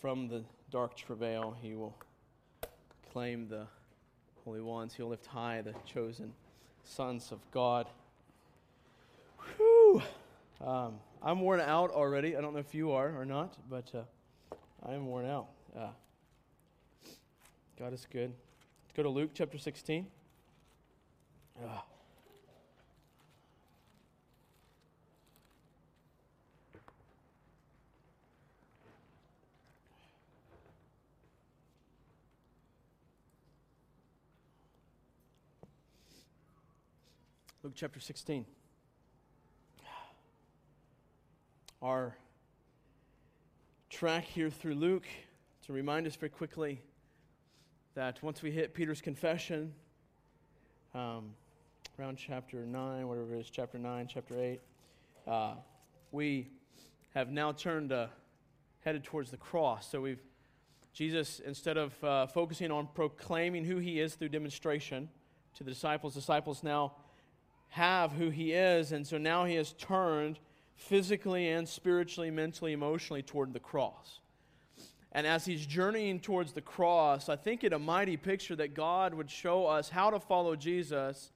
from the dark travail, he will claim the holy ones. He'll lift high the chosen sons of God. Whew. Um, I'm worn out already. I don't know if you are or not, but uh, I am worn out. Uh, God is good. Let's go to Luke chapter 16. Uh. Luke chapter 16. Our track here through Luke to remind us very quickly that once we hit Peter's confession, um, around chapter 9, whatever it is, chapter 9, chapter 8, uh, we have now turned, uh, headed towards the cross. So we've, Jesus, instead of uh, focusing on proclaiming who he is through demonstration to the disciples, disciples now have who he is, and so now he has turned physically and spiritually, mentally, emotionally toward the cross. And as he's journeying towards the cross, I think it a mighty picture that God would show us how to follow Jesus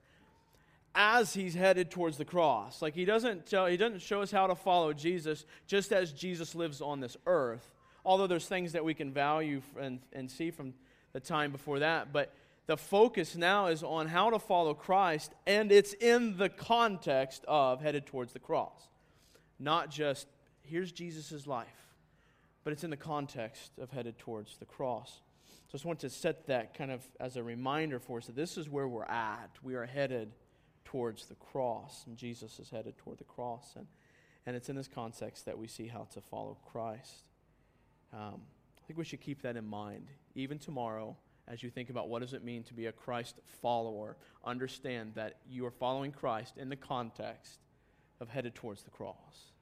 as he's headed towards the cross. Like he doesn't tell, he doesn't show us how to follow Jesus just as Jesus lives on this earth. Although there's things that we can value and, and see from the time before that, but the focus now is on how to follow Christ, and it's in the context of headed towards the cross. Not just, here's Jesus' life, but it's in the context of headed towards the cross. So I just want to set that kind of as a reminder for us that this is where we're at. We are headed towards the cross, and Jesus is headed toward the cross. And, and it's in this context that we see how to follow Christ. Um, I think we should keep that in mind, even tomorrow as you think about what does it mean to be a Christ follower, understand that you are following Christ in the context of headed towards the cross.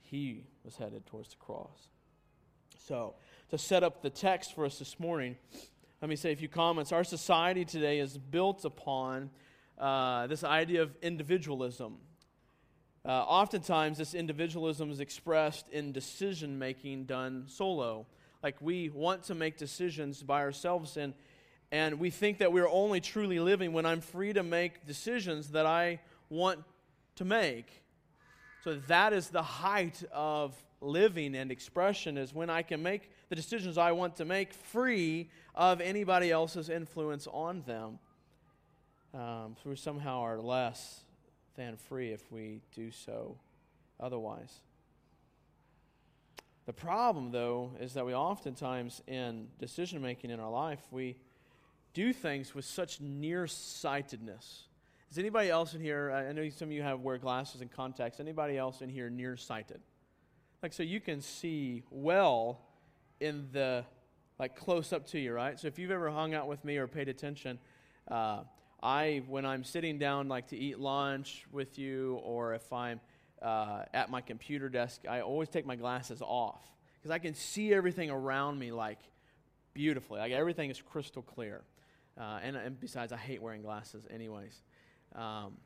He was headed towards the cross. So, to set up the text for us this morning, let me say a few comments. Our society today is built upon uh, this idea of individualism. Uh, oftentimes, this individualism is expressed in decision making done solo like we want to make decisions by ourselves and and we think that we're only truly living when I'm free to make decisions that I want to make. So that is the height of living and expression is when I can make the decisions I want to make free of anybody else's influence on them. Um, so we somehow are less than free if we do so otherwise. The problem, though, is that we oftentimes, in decision making in our life, we do things with such nearsightedness. Is anybody else in here? I know some of you have wear glasses and contacts. Anybody else in here nearsighted? Like, so you can see well in the, like, close up to you, right? So if you've ever hung out with me or paid attention, uh, I, when I'm sitting down, like, to eat lunch with you, or if I'm uh, at my computer desk, I always take my glasses off because I can see everything around me like beautifully. Like everything is crystal clear. Uh, and, and, besides, I hate wearing glasses, anyways. Um,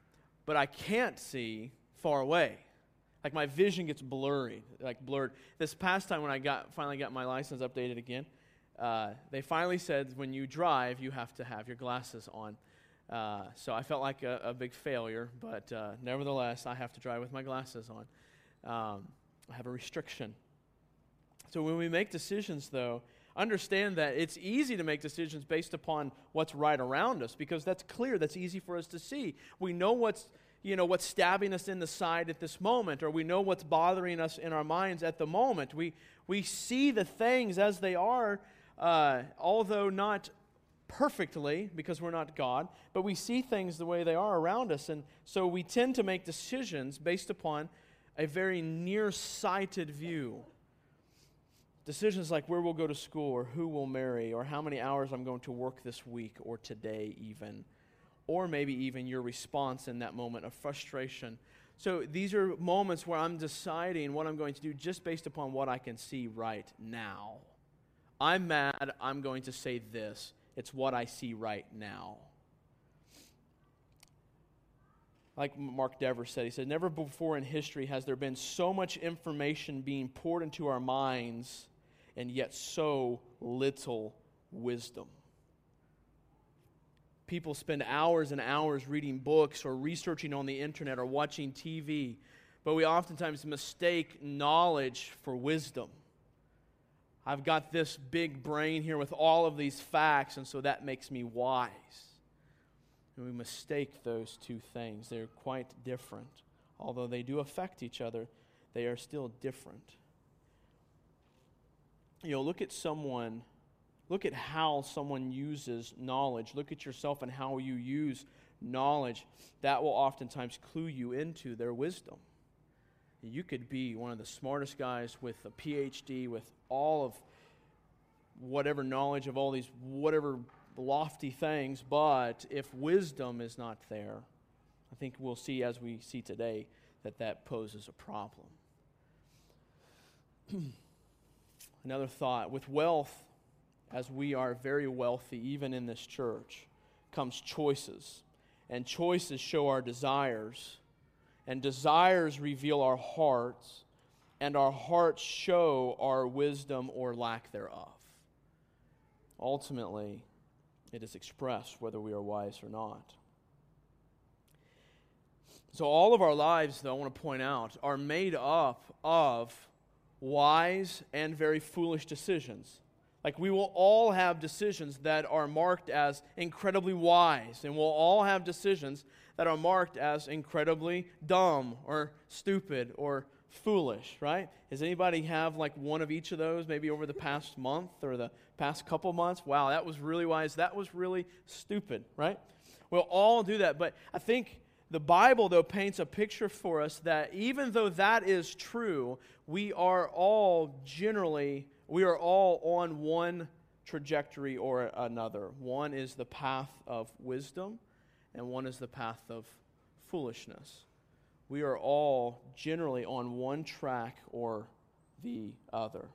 but I can't see far away. Like my vision gets blurry, like blurred. This past time when I got finally got my license updated again, uh, they finally said when you drive, you have to have your glasses on. Uh, so I felt like a, a big failure, but uh, nevertheless, I have to drive with my glasses on. Um, I have a restriction. So when we make decisions, though, understand that it's easy to make decisions based upon what's right around us because that's clear, that's easy for us to see. We know what's you know what's stabbing us in the side at this moment or we know what's bothering us in our minds at the moment we we see the things as they are uh, although not perfectly because we're not God, but we see things the way they are around us. And so we tend to make decisions based upon a very nearsighted view. Decisions like where we'll go to school, or who we'll marry, or how many hours I'm going to work this week, or today, even. Or maybe even your response in that moment of frustration. So these are moments where I'm deciding what I'm going to do just based upon what I can see right now. I'm mad, I'm going to say this it's what I see right now. Like Mark Dever said, he said, Never before in history has there been so much information being poured into our minds and yet so little wisdom. People spend hours and hours reading books or researching on the internet or watching TV, but we oftentimes mistake knowledge for wisdom. I've got this big brain here with all of these facts, and so that makes me wise. And we mistake those two things. They're quite different. Although they do affect each other, they are still different. You know, look at someone, look at how someone uses knowledge. Look at yourself and how you use knowledge. That will oftentimes clue you into their wisdom. You could be one of the smartest guys with a PhD, with all of whatever knowledge of all these whatever lofty things, but if wisdom is not there, I think we'll see as we see today that that poses a problem. Another thought with wealth, as we are very wealthy, even in this church, comes choices. And choices show our desires, and desires reveal our hearts, and our hearts show our wisdom or lack thereof. Ultimately, it is expressed whether we are wise or not. So, all of our lives, though, I want to point out, are made up of wise and very foolish decisions. Like, we will all have decisions that are marked as incredibly wise, and we'll all have decisions that are marked as incredibly dumb or stupid or foolish, right? Does anybody have like one of each of those maybe over the past month or the past couple months? Wow, that was really wise. That was really stupid, right? We'll all do that. But I think the Bible, though, paints a picture for us that even though that is true, we are all generally, we are all on one trajectory or another. One is the path of wisdom, and one is the path of foolishness we are all generally on one track or the other.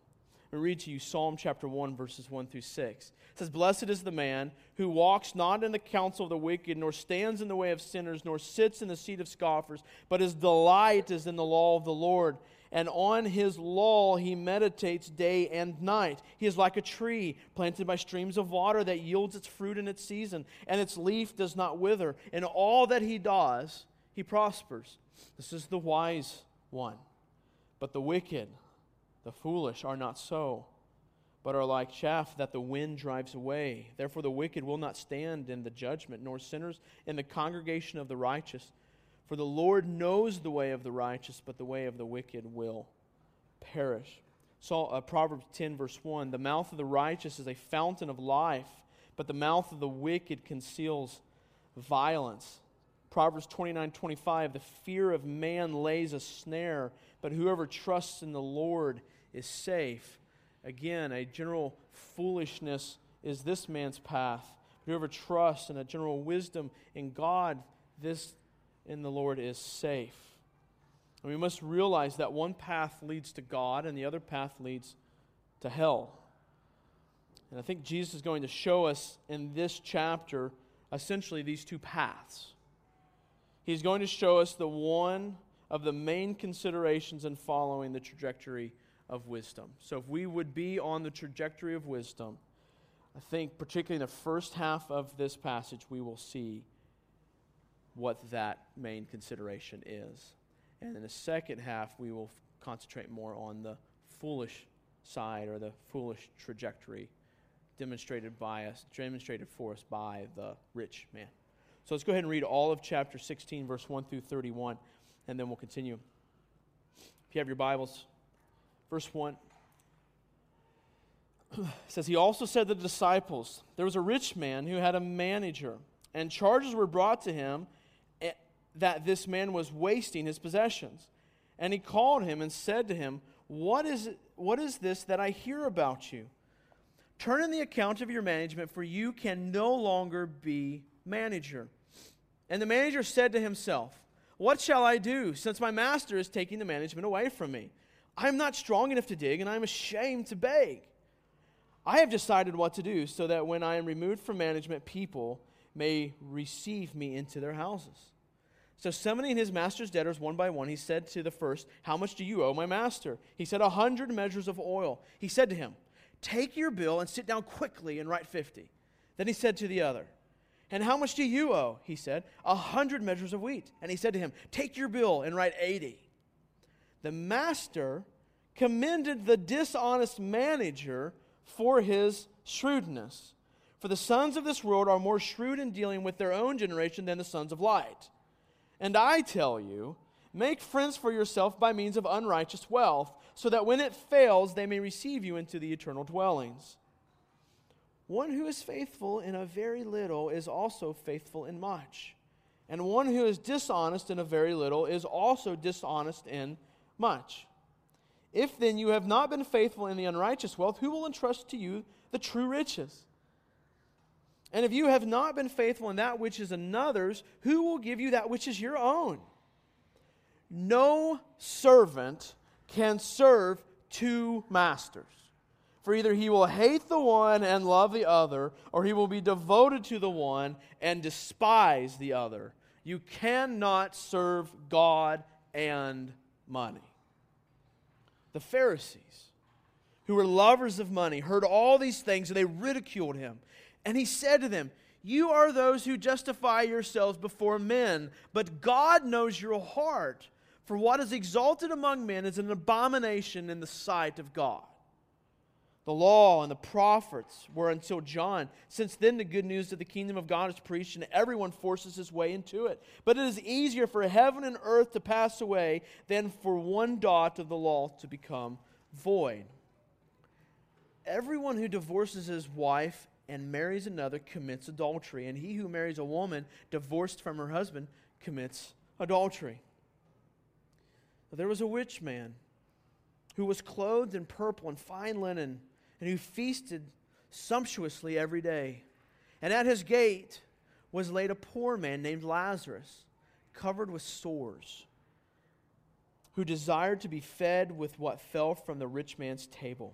I read to you Psalm chapter 1, verses 1 through 6. It says, Blessed is the man who walks not in the counsel of the wicked, nor stands in the way of sinners, nor sits in the seat of scoffers, but his delight is in the law of the Lord. And on his law he meditates day and night. He is like a tree planted by streams of water that yields its fruit in its season, and its leaf does not wither. In all that he does, he prospers. This is the wise one. But the wicked, the foolish, are not so, but are like chaff that the wind drives away. Therefore, the wicked will not stand in the judgment, nor sinners in the congregation of the righteous. For the Lord knows the way of the righteous, but the way of the wicked will perish. So, uh, Proverbs 10, verse 1 The mouth of the righteous is a fountain of life, but the mouth of the wicked conceals violence. Proverbs 29 25, the fear of man lays a snare, but whoever trusts in the Lord is safe. Again, a general foolishness is this man's path. Whoever trusts in a general wisdom in God, this in the Lord is safe. And we must realize that one path leads to God and the other path leads to hell. And I think Jesus is going to show us in this chapter essentially these two paths. He's going to show us the one of the main considerations in following the trajectory of wisdom. So, if we would be on the trajectory of wisdom, I think, particularly in the first half of this passage, we will see what that main consideration is. And in the second half, we will concentrate more on the foolish side or the foolish trajectory demonstrated by us, demonstrated for us by the rich man. So let's go ahead and read all of chapter 16, verse 1 through 31, and then we'll continue. If you have your Bibles, verse 1 says, He also said to the disciples, There was a rich man who had a manager, and charges were brought to him that this man was wasting his possessions. And he called him and said to him, What is, what is this that I hear about you? Turn in the account of your management, for you can no longer be manager. And the manager said to himself, What shall I do, since my master is taking the management away from me? I am not strong enough to dig, and I am ashamed to beg. I have decided what to do so that when I am removed from management, people may receive me into their houses. So, summoning his master's debtors one by one, he said to the first, How much do you owe my master? He said, A hundred measures of oil. He said to him, Take your bill and sit down quickly and write 50. Then he said to the other, And how much do you owe? He said, A hundred measures of wheat. And he said to him, Take your bill and write 80. The master commended the dishonest manager for his shrewdness. For the sons of this world are more shrewd in dealing with their own generation than the sons of light. And I tell you, make friends for yourself by means of unrighteous wealth, so that when it fails, they may receive you into the eternal dwellings. One who is faithful in a very little is also faithful in much. And one who is dishonest in a very little is also dishonest in much. If then you have not been faithful in the unrighteous wealth, who will entrust to you the true riches? And if you have not been faithful in that which is another's, who will give you that which is your own? No servant can serve two masters. For either he will hate the one and love the other, or he will be devoted to the one and despise the other. You cannot serve God and money. The Pharisees, who were lovers of money, heard all these things and they ridiculed him. And he said to them, You are those who justify yourselves before men, but God knows your heart. For what is exalted among men is an abomination in the sight of God. The law and the prophets were until John. Since then, the good news of the kingdom of God is preached, and everyone forces his way into it. But it is easier for heaven and earth to pass away than for one dot of the law to become void. Everyone who divorces his wife and marries another commits adultery, and he who marries a woman divorced from her husband commits adultery. There was a rich man who was clothed in purple and fine linen, and who feasted sumptuously every day. And at his gate was laid a poor man named Lazarus, covered with sores, who desired to be fed with what fell from the rich man's table.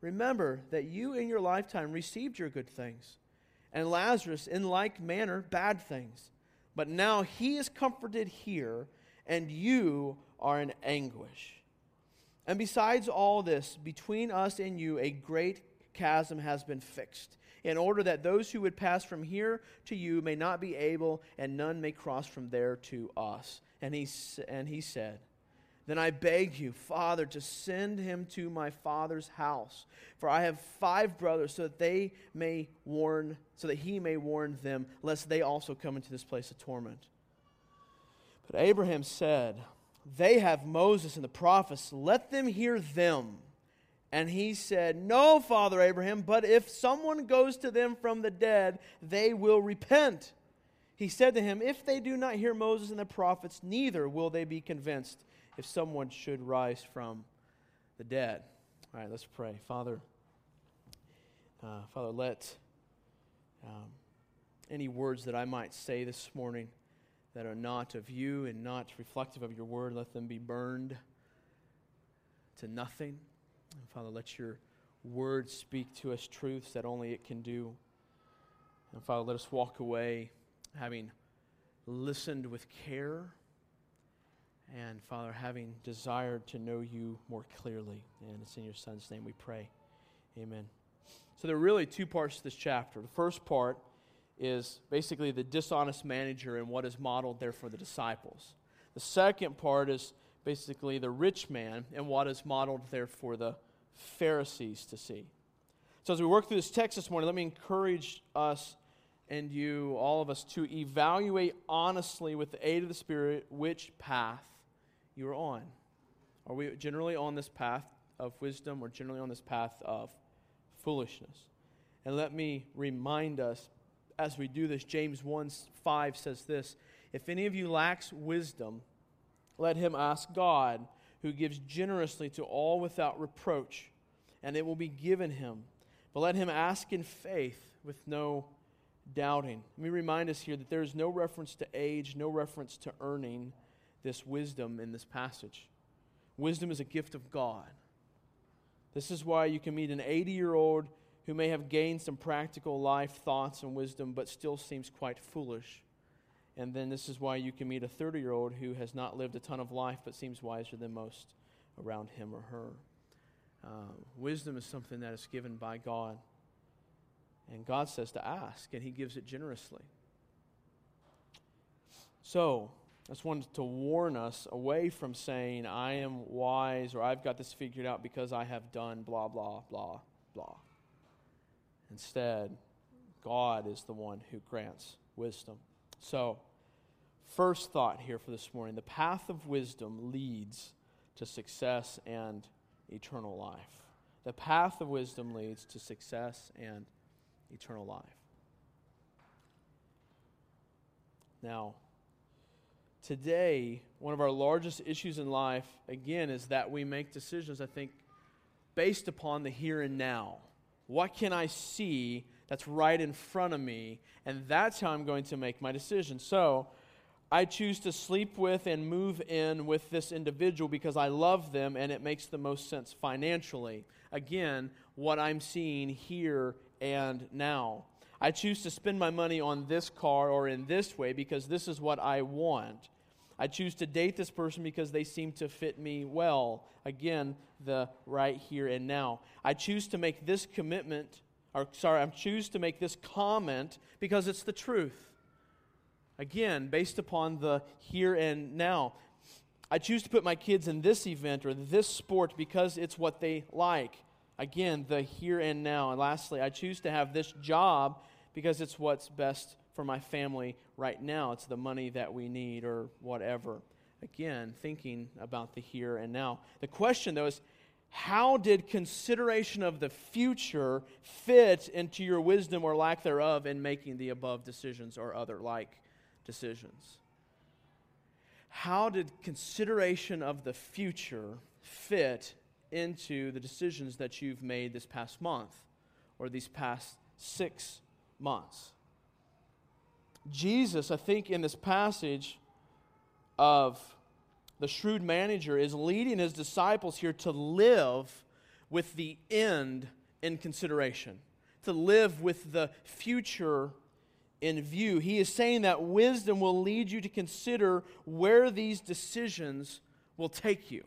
Remember that you in your lifetime received your good things, and Lazarus in like manner bad things. But now he is comforted here, and you are in anguish. And besides all this, between us and you, a great chasm has been fixed, in order that those who would pass from here to you may not be able, and none may cross from there to us. And he, and he said, then I beg you, Father, to send him to my father's house. For I have five brothers, so that they may warn, so that he may warn them, lest they also come into this place of torment. But Abraham said, They have Moses and the prophets, let them hear them. And he said, No, Father Abraham, but if someone goes to them from the dead, they will repent. He said to him, If they do not hear Moses and the prophets, neither will they be convinced if someone should rise from the dead. All right, let's pray. Father, uh, Father, let um, any words that I might say this morning that are not of you and not reflective of your word, let them be burned to nothing. And Father, let your word speak to us truths that only it can do. And Father, let us walk away having listened with care and Father, having desired to know you more clearly. And it's in your Son's name we pray. Amen. So there are really two parts to this chapter. The first part is basically the dishonest manager and what is modeled there for the disciples. The second part is basically the rich man and what is modeled there for the Pharisees to see. So as we work through this text this morning, let me encourage us and you, all of us, to evaluate honestly with the aid of the Spirit which path you are on. Are we generally on this path of wisdom or generally on this path of foolishness? And let me remind us as we do this, James 1 5 says this If any of you lacks wisdom, let him ask God, who gives generously to all without reproach, and it will be given him. But let him ask in faith with no doubting. Let me remind us here that there is no reference to age, no reference to earning this wisdom in this passage. Wisdom is a gift of God. This is why you can meet an 80 year old who may have gained some practical life thoughts and wisdom, but still seems quite foolish. And then this is why you can meet a 30 year old who has not lived a ton of life, but seems wiser than most around him or her. Um, wisdom is something that is given by God. And God says to ask, and He gives it generously. So, just wanted to warn us away from saying, I am wise or I've got this figured out because I have done blah, blah, blah, blah. Instead, God is the one who grants wisdom. So, first thought here for this morning the path of wisdom leads to success and eternal life. The path of wisdom leads to success and eternal life. Now, today, one of our largest issues in life, again, is that we make decisions, I think, based upon the here and now. What can I see that's right in front of me? And that's how I'm going to make my decision. So, I choose to sleep with and move in with this individual because I love them and it makes the most sense financially. Again, what I'm seeing here and now. I choose to spend my money on this car or in this way because this is what I want. I choose to date this person because they seem to fit me well. Again, the right here and now. I choose to make this commitment, or sorry, I choose to make this comment because it's the truth. Again, based upon the here and now. I choose to put my kids in this event or this sport because it's what they like. Again, the here and now. And lastly, I choose to have this job because it's what's best for my family right now. It's the money that we need or whatever. Again, thinking about the here and now. The question, though, is how did consideration of the future fit into your wisdom or lack thereof in making the above decisions or other like decisions? How did consideration of the future fit into the decisions that you've made this past month or these past six months. Jesus, I think, in this passage of the shrewd manager, is leading his disciples here to live with the end in consideration, to live with the future in view. He is saying that wisdom will lead you to consider where these decisions will take you.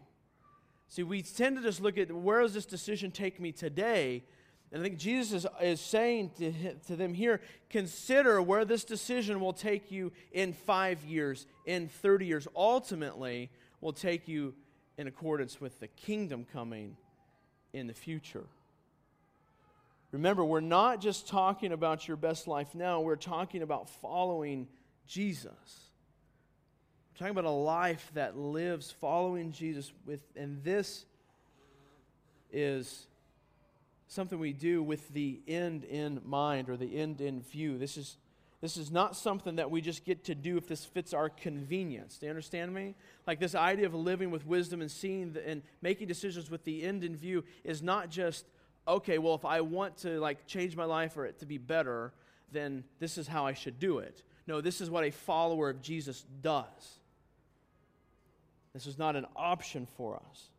See, we tend to just look at where does this decision take me today? And I think Jesus is, saying to, to them here consider where this decision will take you in five years, in 30 years. Ultimately, will take you in accordance with the kingdom coming in the future. Remember, we're not just talking about your best life now, we're talking about following Jesus talking about a life that lives following Jesus with and this is something we do with the end in mind or the end in view. This is this is not something that we just get to do if this fits our convenience. Do you understand me? Like this idea of living with wisdom and seeing the, and making decisions with the end in view is not just okay, well if I want to like change my life or it to be better, then this is how I should do it. No, this is what a follower of Jesus does. This is not an option for us.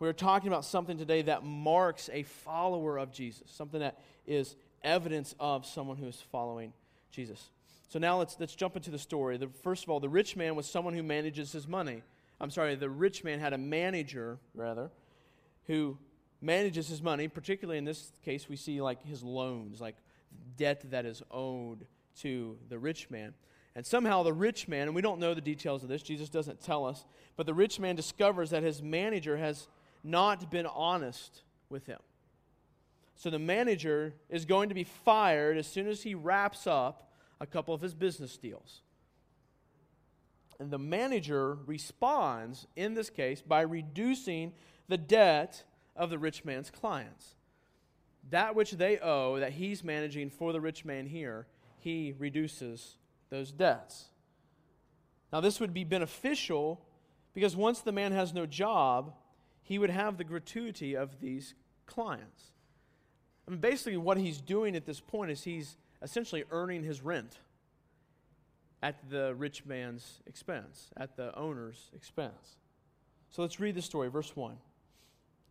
We're talking about something today that marks a follower of Jesus, something that is evidence of someone who is following Jesus. So now let's, let's jump into the story. The, first of all, the rich man was someone who manages his money. I'm sorry, the rich man had a manager, rather, who manages his money. Particularly in this case, we see like his loans, like debt that is owed to the rich man. And somehow the rich man, and we don't know the details of this, Jesus doesn't tell us, but the rich man discovers that his manager has not been honest with him. So the manager is going to be fired as soon as he wraps up a couple of his business deals. And the manager responds, in this case, by reducing the debt of the rich man's clients. That which they owe, that he's managing for the rich man here, he reduces those debts. Now, this would be beneficial because once the man has no job, he would have the gratuity of these clients. I mean, basically, what he's doing at this point is he's essentially earning his rent at the rich man's expense, at the owner's expense. So let's read the story. Verse 1.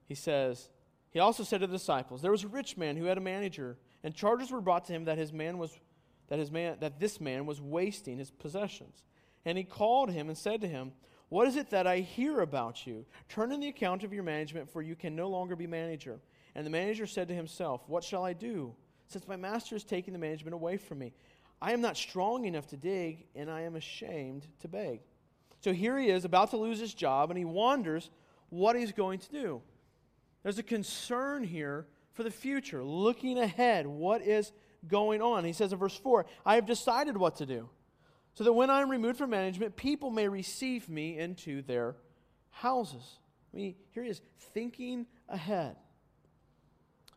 He says, He also said to the disciples, There was a rich man who had a manager, and charges were brought to him that his man was that his man that this man was wasting his possessions. And he called him and said to him, What is it that I hear about you? Turn in the account of your management, for you can no longer be manager. And the manager said to himself, What shall I do? Since my master is taking the management away from me. I am not strong enough to dig, and I am ashamed to beg. So here he is, about to lose his job, and he wonders what he's going to do. There's a concern here for the future, looking ahead. What is going on? He says in verse 4 I have decided what to do, so that when I am removed from management, people may receive me into their houses. I mean, here he is, thinking ahead.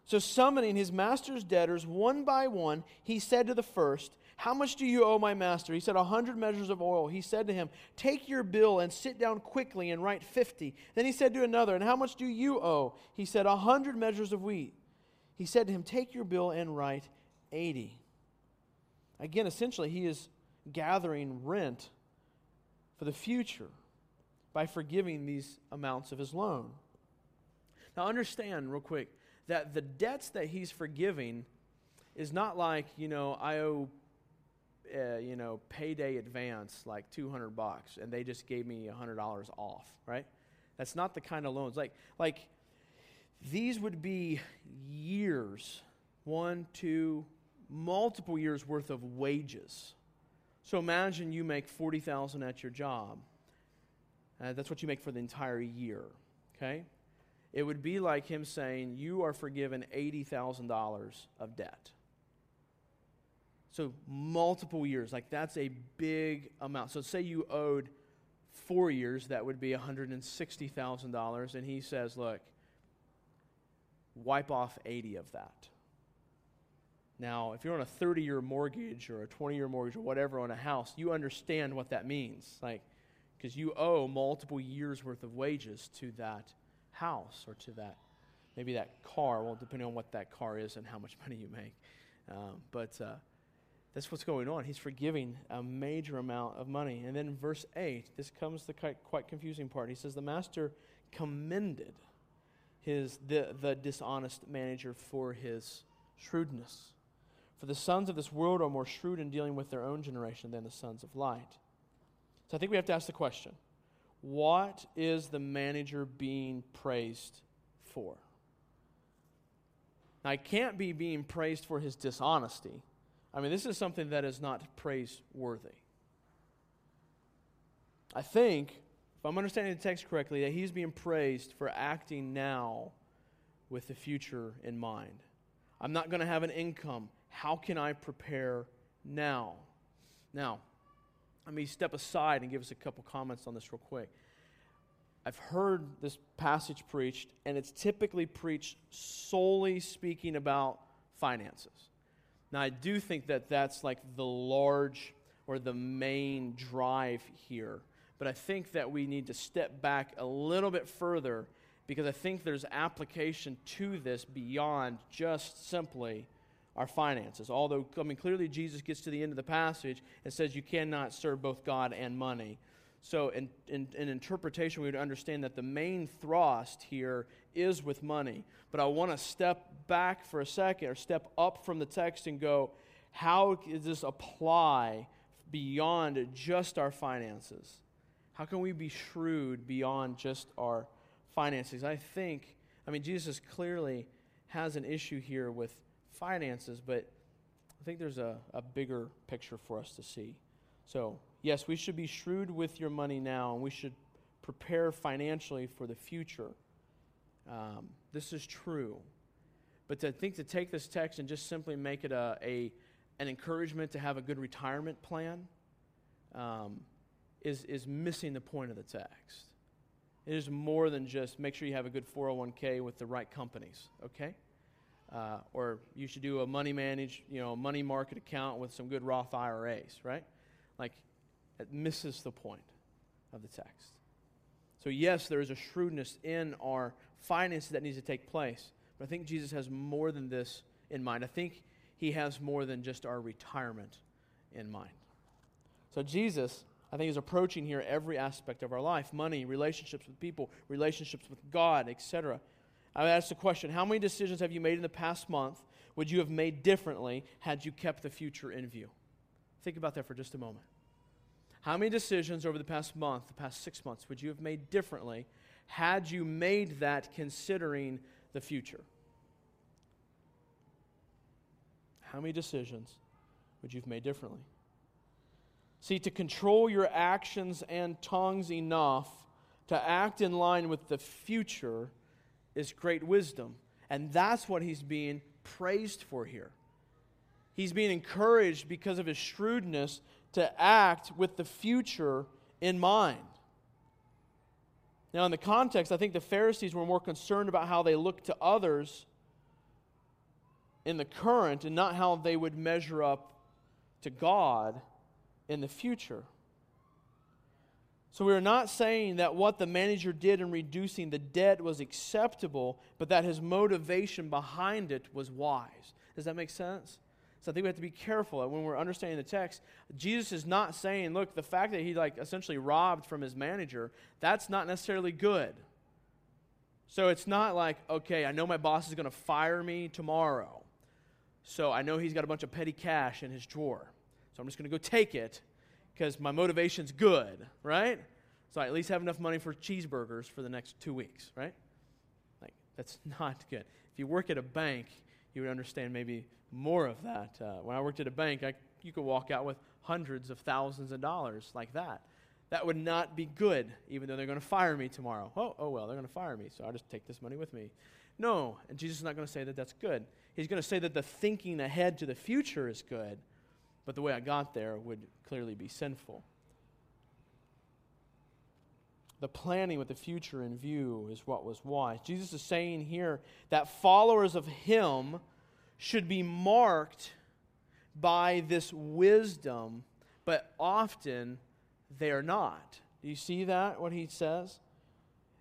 So, summoning his master's debtors one by one, he said to the first, How much do you owe my master? He said, A hundred measures of oil. He said to him, Take your bill and sit down quickly and write fifty. Then he said to another, And how much do you owe? He said, A hundred measures of wheat. He said to him, Take your bill and write eighty. Again, essentially, he is gathering rent for the future by forgiving these amounts of his loan. Now, understand real quick that the debts that he's forgiving is not like, you know, I owe, uh, you know, payday advance like 200 bucks and they just gave me $100 off, right? That's not the kind of loans. Like, like these would be years, one, two, multiple years worth of wages. So imagine you make 40,000 at your job. Uh, that's what you make for the entire year, okay? it would be like him saying, You are forgiven $80,000 of debt. So, multiple years, like that's a big amount. So, say you owed four years, that would be $160,000. And he says, Look, wipe off 80 of that. Now, if you're on a 30 year mortgage or a 20 year mortgage or whatever on a house, you understand what that means. Like, because you owe multiple years worth of wages to that house or to that, maybe that car. Well, depending on what that car is and how much money you make. Um, but uh, that's what's going on. He's forgiving a major amount of money. And then verse 8, this comes the quite, quite confusing part. He says, The master commended his, the, the dishonest manager for his shrewdness. For the sons of this world are more shrewd in dealing with their own generation than the sons of light. So I think we have to ask the question what is the manager being praised for? Now, I can't be being praised for his dishonesty. I mean, this is something that is not praiseworthy. I think, if I'm understanding the text correctly, that he's being praised for acting now with the future in mind. I'm not going to have an income. How can I prepare now? Now, let me step aside and give us a couple comments on this real quick. I've heard this passage preached, and it's typically preached solely speaking about finances. Now, I do think that that's like the large or the main drive here, but I think that we need to step back a little bit further because I think there's application to this beyond just simply our finances. Although, I mean, clearly Jesus gets to the end of the passage and says you cannot serve both God and money. So, in, in, in, interpretation, we would understand that the main thrust here is with money. But I want to step back for a second or step up from the text and go, how does this apply beyond just our finances? How can we be shrewd beyond just our finances? I think, I mean, Jesus clearly has an issue here with finances, but I think there's a, a bigger picture for us to see. So, yes, we should be shrewd with your money now, and we should prepare financially for the future. Um, this is true. But to think to take this text and just simply make it a, a an encouragement to have a good retirement plan um, is, is missing the point of the text. It is more than just make sure you have a good 401k with the right companies, okay? Uh, or you should do a money manage, you know, money market account with some good Roth IRAs, right? Like, it misses the point of the text. So, yes, there is a shrewdness in our finances that needs to take place. But I think Jesus has more than this in mind. I think he has more than just our retirement in mind. So, Jesus, I think, is approaching here every aspect of our life money, relationships with people, relationships with God, etc. I ask the question How many decisions have you made in the past month would you have made differently had you kept the future in view? Think about that for just a moment. How many decisions over the past month, the past six months, would you have made differently had you made that considering the future? How many decisions would you have made differently? See, to control your actions and tongues enough to act in line with the future is great wisdom. And that's what he's being praised for here. He's being encouraged because of his shrewdness to act with the future in mind. Now, in the context, I think the Pharisees were more concerned about how they looked to others in the current and not how they would measure up to God in the future. So we are not saying that what the manager did in reducing the debt was acceptable, but that his motivation behind it was wise. Does that make sense? So I think we have to be careful when we're understanding the text. Jesus is not saying, look, the fact that he like essentially robbed from his manager, that's not necessarily good. So it's not like, okay, I know my boss is going to fire me tomorrow. So I know he's got a bunch of petty cash in his drawer. So I'm just going to go take it because my motivation's good, right? So I at least have enough money for cheeseburgers for the next two weeks, right? Like, that's not good. If you work at a bank, you would understand maybe more of that. Uh, when I worked at a bank, I, you could walk out with hundreds of thousands of dollars like that. That would not be good, even though they're going to fire me tomorrow. Oh, oh well, they're going to fire me, so I'll just take this money with me. No, and Jesus is not going to say that that's good. He's going to say that the thinking ahead to the future is good, but the way I got there would clearly be sinful. The planning with the future in view is what was wise. Jesus is saying here that followers of Him should be marked by this wisdom, but often they are not. Do you see that, what he says?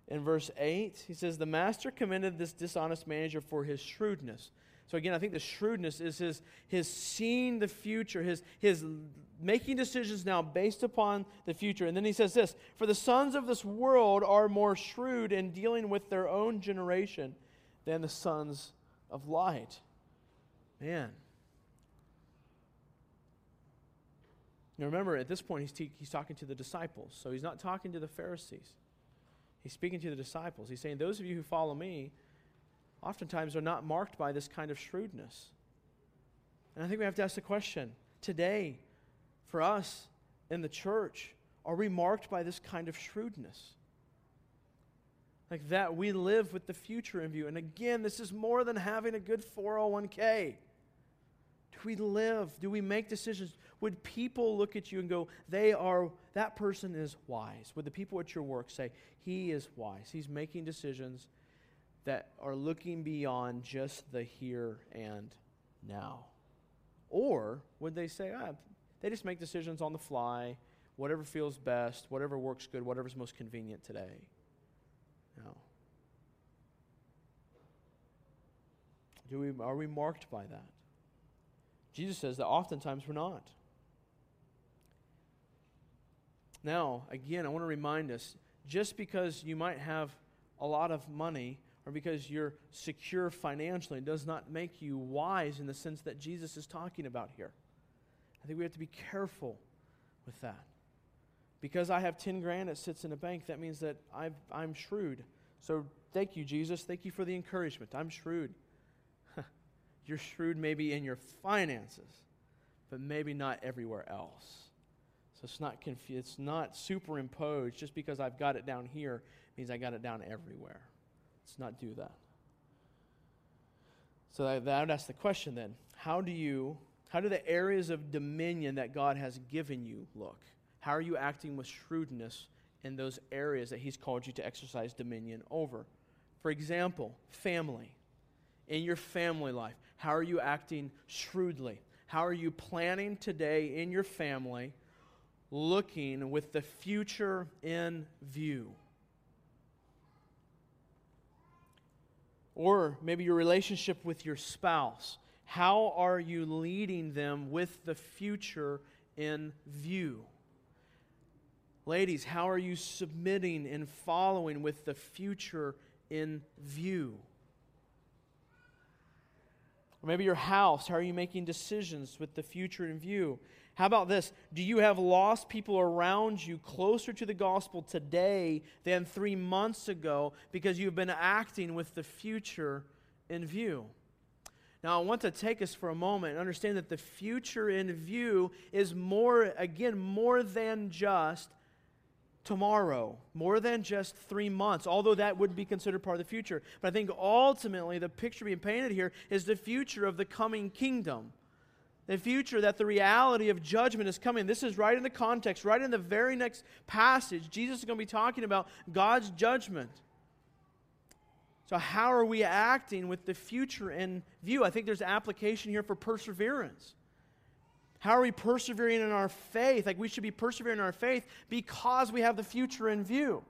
In verse 8, he says, The master commended this dishonest manager for his shrewdness. So again, I think the shrewdness is his, his seeing the future, his, his making decisions now based upon the future. And then he says this For the sons of this world are more shrewd in dealing with their own generation than the sons of light. Man. Now remember, at this point, he's, te- he's talking to the disciples. So he's not talking to the Pharisees. He's speaking to the disciples. He's saying, Those of you who follow me, oftentimes are not marked by this kind of shrewdness. And I think we have to ask the question today, for us in the church, are we marked by this kind of shrewdness? Like that we live with the future in view. And again, this is more than having a good 401k. Do we live? Do we make decisions? Would people look at you and go, they are, that person is wise? Would the people at your work say, he is wise? He's making decisions that are looking beyond just the here and now? Or would they say, ah, they just make decisions on the fly, whatever feels best, whatever works good, whatever's most convenient today? No. Do we, are we marked by that? Jesus says that oftentimes we're not. Now, again, I want to remind us just because you might have a lot of money or because you're secure financially does not make you wise in the sense that Jesus is talking about here. I think we have to be careful with that. Because I have 10 grand that sits in a bank, that means that i am shrewd. So thank you, Jesus. Thank you for the encouragement. I'm shrewd. you're shrewd maybe in your finances, but maybe not everywhere else. So it's not confu- it's not superimposed just because I've got it down here means I got it down everywhere. Let's not do that. So that, that would ask the question then how do you, how do the areas of dominion that God has given you look? How are you acting with shrewdness in those areas that He's called you to exercise dominion over? For example, family. In your family life, how are you acting shrewdly? How are you planning today in your family, looking with the future in view? Or maybe your relationship with your spouse. How are you leading them with the future in view? Ladies, how are you submitting and following with the future in view? Or maybe your house, how are you making decisions with the future in view? How about this? Do you have lost people around you closer to the gospel today than three months ago because you've been acting with the future in view? Now, I want to take us for a moment and understand that the future in view is more, again, more than just tomorrow, more than just three months, although that would be considered part of the future. But I think ultimately the picture being painted here is the future of the coming kingdom. The future that the reality of judgment is coming. This is right in the context, right in the very next passage. Jesus is going to be talking about God's judgment. So, how are we acting with the future in view? I think there's application here for perseverance. How are we persevering in our faith? Like we should be persevering in our faith because we have the future in view.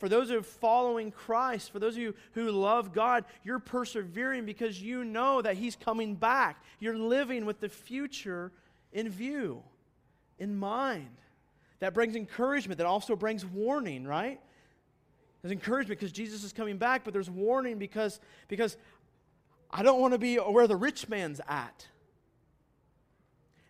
For those who are following Christ, for those of you who love God, you're persevering because you know that He's coming back. You're living with the future in view, in mind. That brings encouragement, that also brings warning, right? There's encouragement because Jesus is coming back, but there's warning because, because I don't want to be where the rich man's at.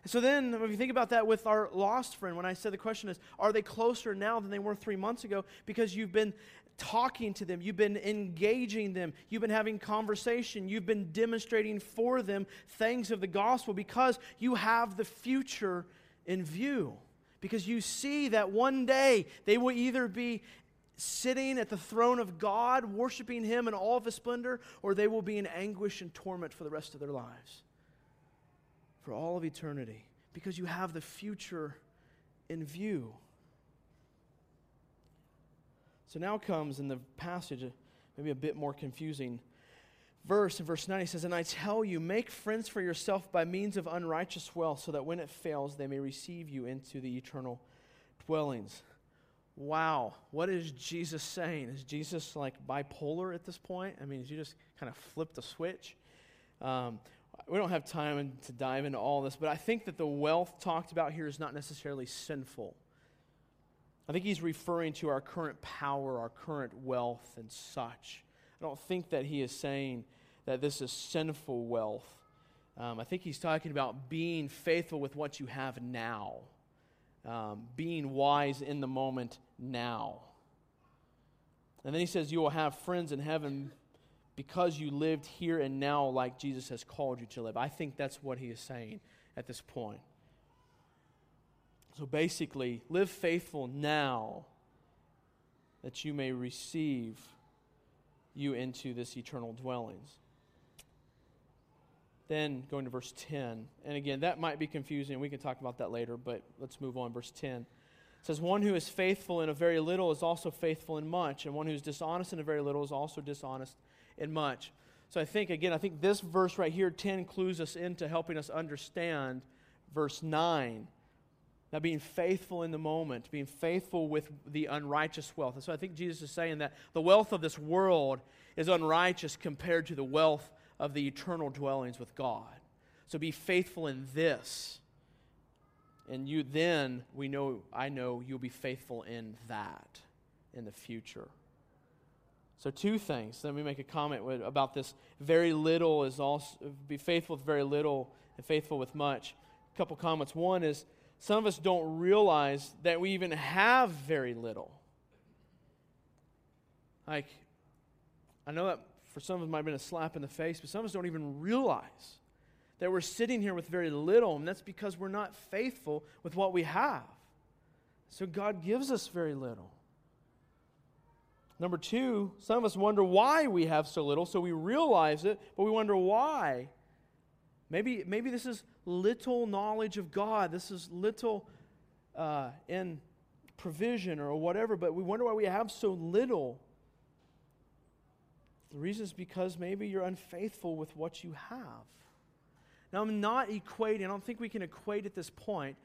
So then, if you think about that with our lost friend, when I said the question is, are they closer now than they were three months ago? Because you've been talking to them, you've been engaging them, you've been having conversation, you've been demonstrating for them things of the gospel because you have the future in view. Because you see that one day they will either be sitting at the throne of God, worshiping Him in all of His splendor, or they will be in anguish and torment for the rest of their lives for all of eternity because you have the future in view. So now comes in the passage, maybe a bit more confusing verse. In verse 9, he says, And I tell you, make friends for yourself by means of unrighteous wealth, so that when it fails, they may receive you into the eternal dwellings. Wow, what is Jesus saying? Is Jesus like bipolar at this point? I mean, is you just kind of flip the switch? Um, we don't have time to dive into all this, but I think that the wealth talked about here is not necessarily sinful. I think he's referring to our current power, our current wealth, and such. I don't think that he is saying that this is sinful wealth. Um, I think he's talking about being faithful with what you have now, um, being wise in the moment now. And then he says, You will have friends in heaven because you lived here and now like Jesus has called you to live. I think that's what he is saying at this point. So basically, live faithful now that you may receive you into this eternal dwellings. Then going to verse 10. And again, that might be confusing. We can talk about that later, but let's move on. Verse 10 it says, One who is faithful in a very little is also faithful in much, and one who is dishonest in a very little is also dishonest and much. So I think, again, I think this verse right here, 10, clues us into helping us understand verse 9. Now, being faithful in the moment, being faithful with the unrighteous wealth. And so I think Jesus is saying that the wealth of this world is unrighteous compared to the wealth of the eternal dwellings with God. So be faithful in this. And you then, we know, I know you'll be faithful in that in the future. So, two things. Let me make a comment with, about this. Very little is also, be faithful with very little and faithful with much. A couple comments. One is, some of us don't realize that we even have very little. Like, I know that for some of us might have been a slap in the face, but some of us don't even realize that we're sitting here with very little, and that's because we're not faithful with what we have. So God gives us very little. Number two, some of us wonder why we have so little, so we realize it, but we wonder why. Maybe, maybe this is little knowledge of God. This is little uh, in provision or whatever, but we wonder why we have so little. The reason is because maybe you're unfaithful with what you have. Now, I'm not equating, I don't think we can equate at this point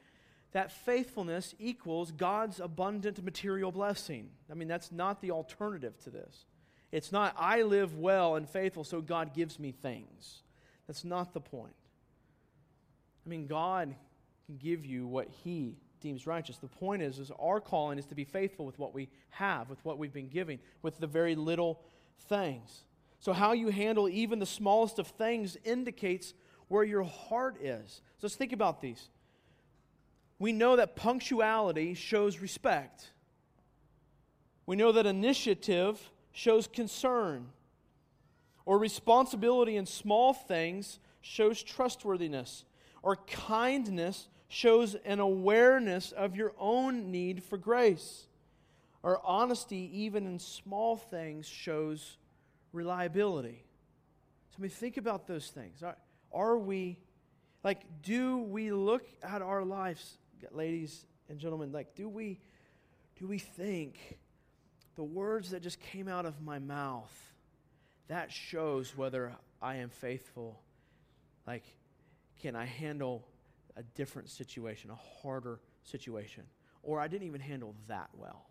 that faithfulness equals God's abundant material blessing. I mean, that's not the alternative to this. It's not, I live well and faithful, so God gives me things. That's not the point. I mean, God can give you what He deems righteous. The point is, is our calling is to be faithful with what we have, with what we've been giving, with the very little things. So, how you handle even the smallest of things indicates where your heart is. So, let's think about these. We know that punctuality shows respect. We know that initiative shows concern. Or responsibility in small things shows trustworthiness. Or kindness shows an awareness of your own need for grace. Or honesty, even in small things, shows reliability. So, I mean, think about those things. Are, are we, like, do we look at our lives, ladies and gentlemen, like, do we, do we think the words that just came out of my mouth, that shows whether I am faithful? Like, can I handle a different situation, a harder situation? Or I didn't even handle that well?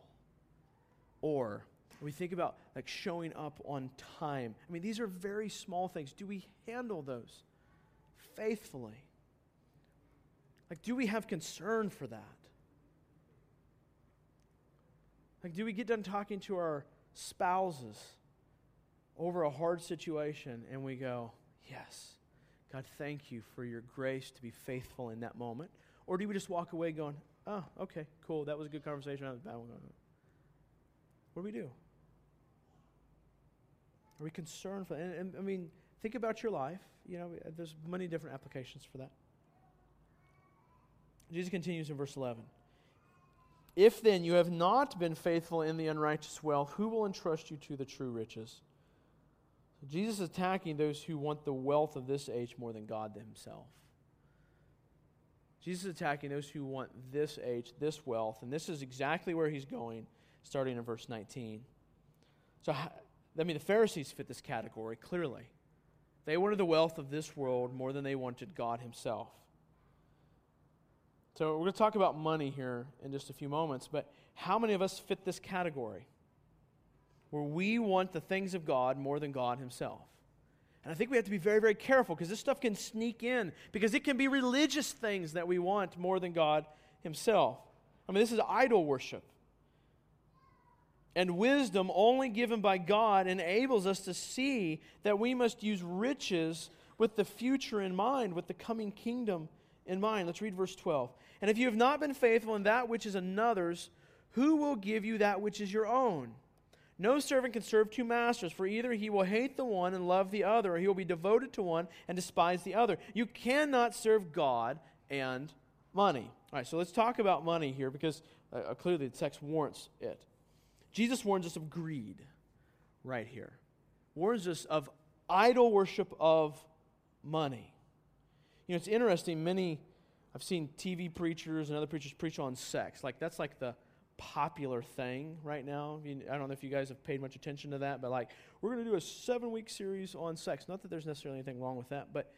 Or, we think about like showing up on time. I mean, these are very small things. Do we handle those faithfully? Like, do we have concern for that? Like, do we get done talking to our spouses over a hard situation and we go, Yes, God, thank you for your grace to be faithful in that moment? Or do we just walk away going, Oh, okay, cool, that was a good conversation, that was a bad one. What do we do? Are we concerned for and, and I mean, think about your life. You know, there's many different applications for that. Jesus continues in verse 11. If then you have not been faithful in the unrighteous wealth, who will entrust you to the true riches? Jesus is attacking those who want the wealth of this age more than God himself. Jesus is attacking those who want this age, this wealth, and this is exactly where he's going, starting in verse 19. So, I mean, the Pharisees fit this category clearly. They wanted the wealth of this world more than they wanted God Himself. So, we're going to talk about money here in just a few moments, but how many of us fit this category? Where we want the things of God more than God Himself. And I think we have to be very, very careful because this stuff can sneak in because it can be religious things that we want more than God Himself. I mean, this is idol worship and wisdom only given by God enables us to see that we must use riches with the future in mind, with the coming kingdom in mind. Let's read verse 12. And if you have not been faithful in that which is another's, who will give you that which is your own? No servant can serve two masters, for either he will hate the one and love the other, or he will be devoted to one and despise the other. You cannot serve God and money. All right, so let's talk about money here because uh, clearly the text warrants it. Jesus warns us of greed right here. Warns us of idol worship of money. You know, it's interesting, many I've seen TV preachers and other preachers preach on sex. Like that's like the popular thing right now. I don't know if you guys have paid much attention to that, but like we're going to do a 7-week series on sex. Not that there's necessarily anything wrong with that, but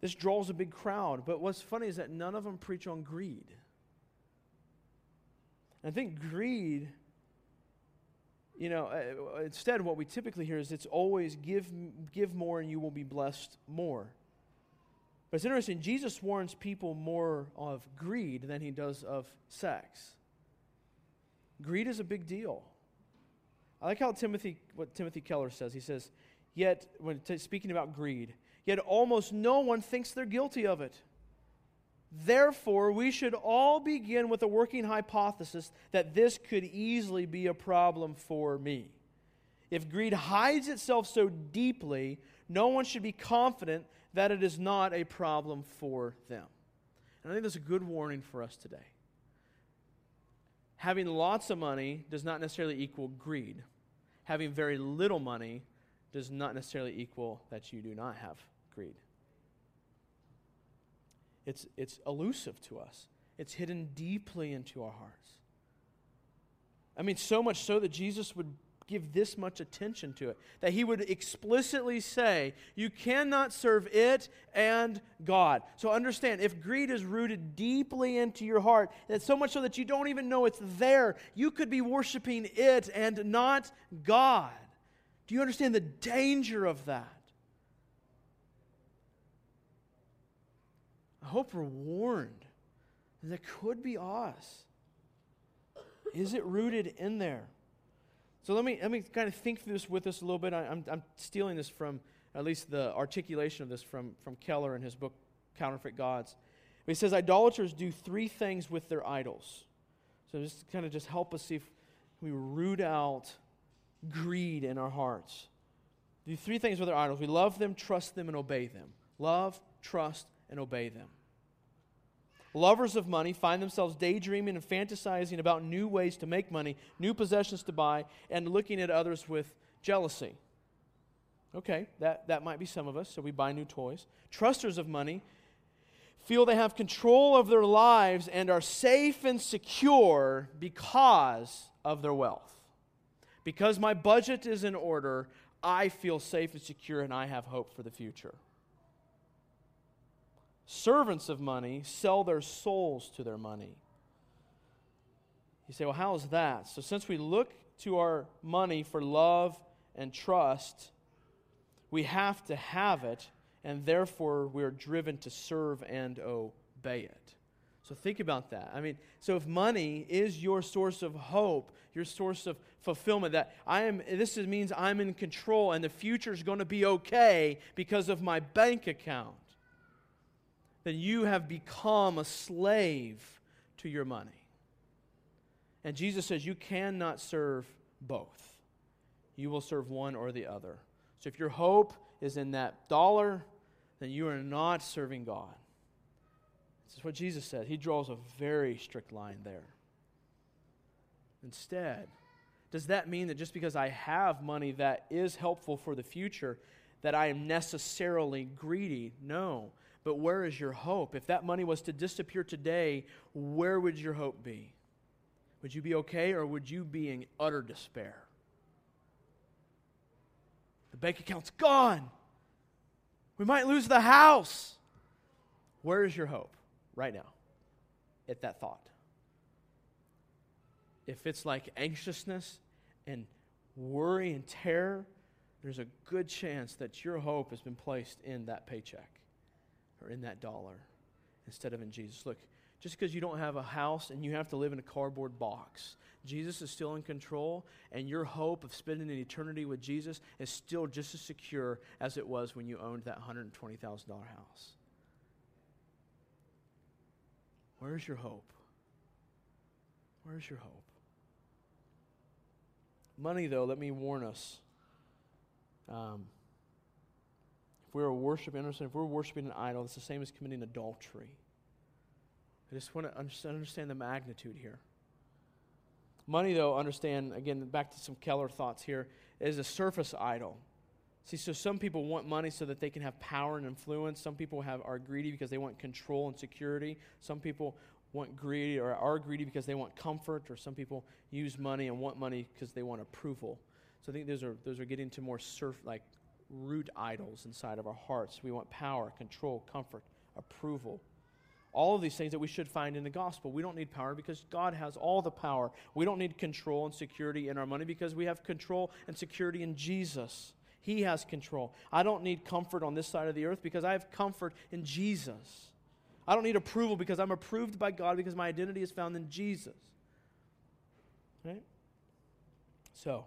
this draws a big crowd. But what's funny is that none of them preach on greed. I think greed you know, uh, instead, what we typically hear is it's always give, give more and you will be blessed more. But it's interesting, Jesus warns people more of greed than he does of sex. Greed is a big deal. I like how Timothy, what Timothy Keller says. He says, yet, when t- speaking about greed, yet almost no one thinks they're guilty of it. Therefore, we should all begin with a working hypothesis that this could easily be a problem for me. If greed hides itself so deeply, no one should be confident that it is not a problem for them. And I think that's a good warning for us today. Having lots of money does not necessarily equal greed. Having very little money does not necessarily equal that you do not have greed. It's, it's elusive to us, it's hidden deeply into our hearts. I mean, so much so that Jesus would give this much attention to it. That he would explicitly say, you cannot serve it and God. So understand, if greed is rooted deeply into your heart, it's so much so that you don't even know it's there, you could be worshiping it and not God. Do you understand the danger of that? I hope we're warned that could be us. Is it rooted in there? So let me, let me kind of think through this with us a little bit. I, am I'm, I'm stealing this from, at least the articulation of this from, from Keller in his book, Counterfeit Gods. He says idolaters do three things with their idols. So just kind of just help us see if we root out greed in our hearts. Do three things with our idols. We love them, trust them, and obey them. Love, trust, and obey them. Lovers of money find themselves daydreaming and fantasizing about new ways to make money, new possessions to buy, and looking at others with jealousy. Okay, that, that might be some of us, so we buy new toys. Trusters of money feel they have control of their lives and are safe and secure because of their wealth. Because my budget is in order, I feel safe and secure and I have hope for the future. Servants of money sell their souls to their money. You say, well, how is that? So, since we look to our money for love and trust, we have to have it, and therefore we're driven to serve and obey it. So, think about that. I mean, so if money is your source of hope, your source of fulfillment, that I am, this means I'm in control and the future is going to be okay because of my bank account then you have become a slave to your money. And Jesus says you cannot serve both. You will serve one or the other. So if your hope is in that dollar, then you are not serving God. This is what Jesus said. He draws a very strict line there. Instead, does that mean that just because I have money that is helpful for the future, that I am necessarily greedy? No. But where is your hope? If that money was to disappear today, where would your hope be? Would you be okay or would you be in utter despair? The bank account's gone. We might lose the house. Where is your hope right now at that thought? If it's like anxiousness and worry and terror, there's a good chance that your hope has been placed in that paycheck or in that dollar instead of in Jesus. Look, just because you don't have a house and you have to live in a cardboard box, Jesus is still in control, and your hope of spending an eternity with Jesus is still just as secure as it was when you owned that $120,000 house. Where's your hope? Where's your hope? Money, though, let me warn us. Um, if we are worshiping, understand, if we're worshiping an idol, it's the same as committing adultery. I just want to understand the magnitude here. Money, though, understand, again, back to some Keller thoughts here, is a surface idol. See, so some people want money so that they can have power and influence. Some people have, are greedy because they want control and security. Some people want greedy or are greedy because they want comfort, or some people use money and want money because they want approval. So I think those are those are getting to more surf like root idols inside of our hearts. We want power, control, comfort, approval. All of these things that we should find in the gospel. We don't need power because God has all the power. We don't need control and security in our money because we have control and security in Jesus. He has control. I don't need comfort on this side of the earth because I have comfort in Jesus. I don't need approval because I'm approved by God because my identity is found in Jesus. Right? So,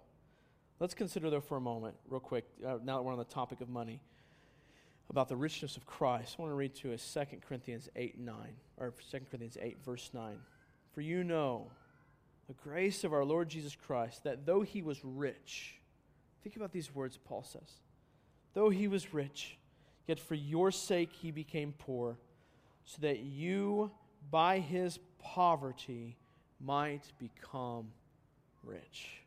Let's consider, though, for a moment, real quick, uh, now that we're on the topic of money, about the richness of Christ. I want to read to us 2 Corinthians 8 9, or 2 Corinthians 8, verse 9. For you know the grace of our Lord Jesus Christ, that though he was rich, think about these words Paul says, though he was rich, yet for your sake he became poor, so that you by his poverty might become rich.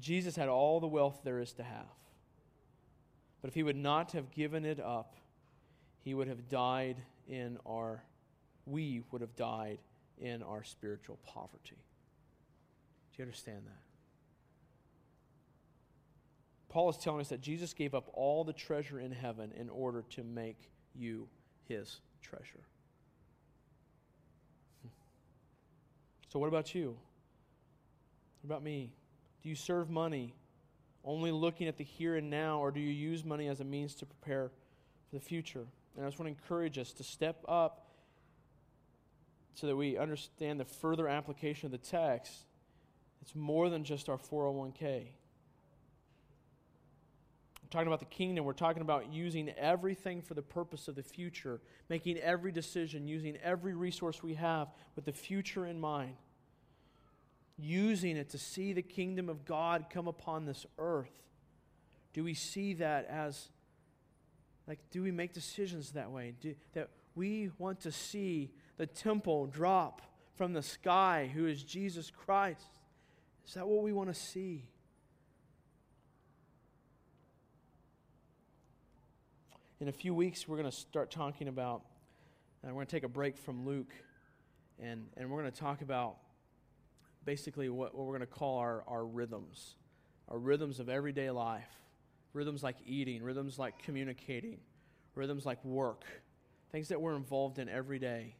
Jesus had all the wealth there is to have. But if he would not have given it up, he would have died in our, we would have died in our spiritual poverty. Do you understand that? Paul is telling us that Jesus gave up all the treasure in heaven in order to make you his treasure. Hmm. So, what about you? What about me? Do you serve money only looking at the here and now, or do you use money as a means to prepare for the future? And I just want to encourage us to step up so that we understand the further application of the text. It's more than just our 401k talking about the kingdom. We're talking about using everything for the purpose of the future, making every decision, using every resource we have with the future in mind, using it to see the kingdom of God come upon this earth. Do we see that as, like, do we make decisions that way? Do, that we want to see the temple drop from the sky, who is Jesus Christ? Is that what we want to see? in a few weeks, we're going to start talking about, uh, we're going to take a break from Luke, and, and we're going to talk about basically what, what we're going to call our, our rhythms, our rhythms of everyday life, rhythms like eating, rhythms like communicating, rhythms like work, things that we're involved in every day.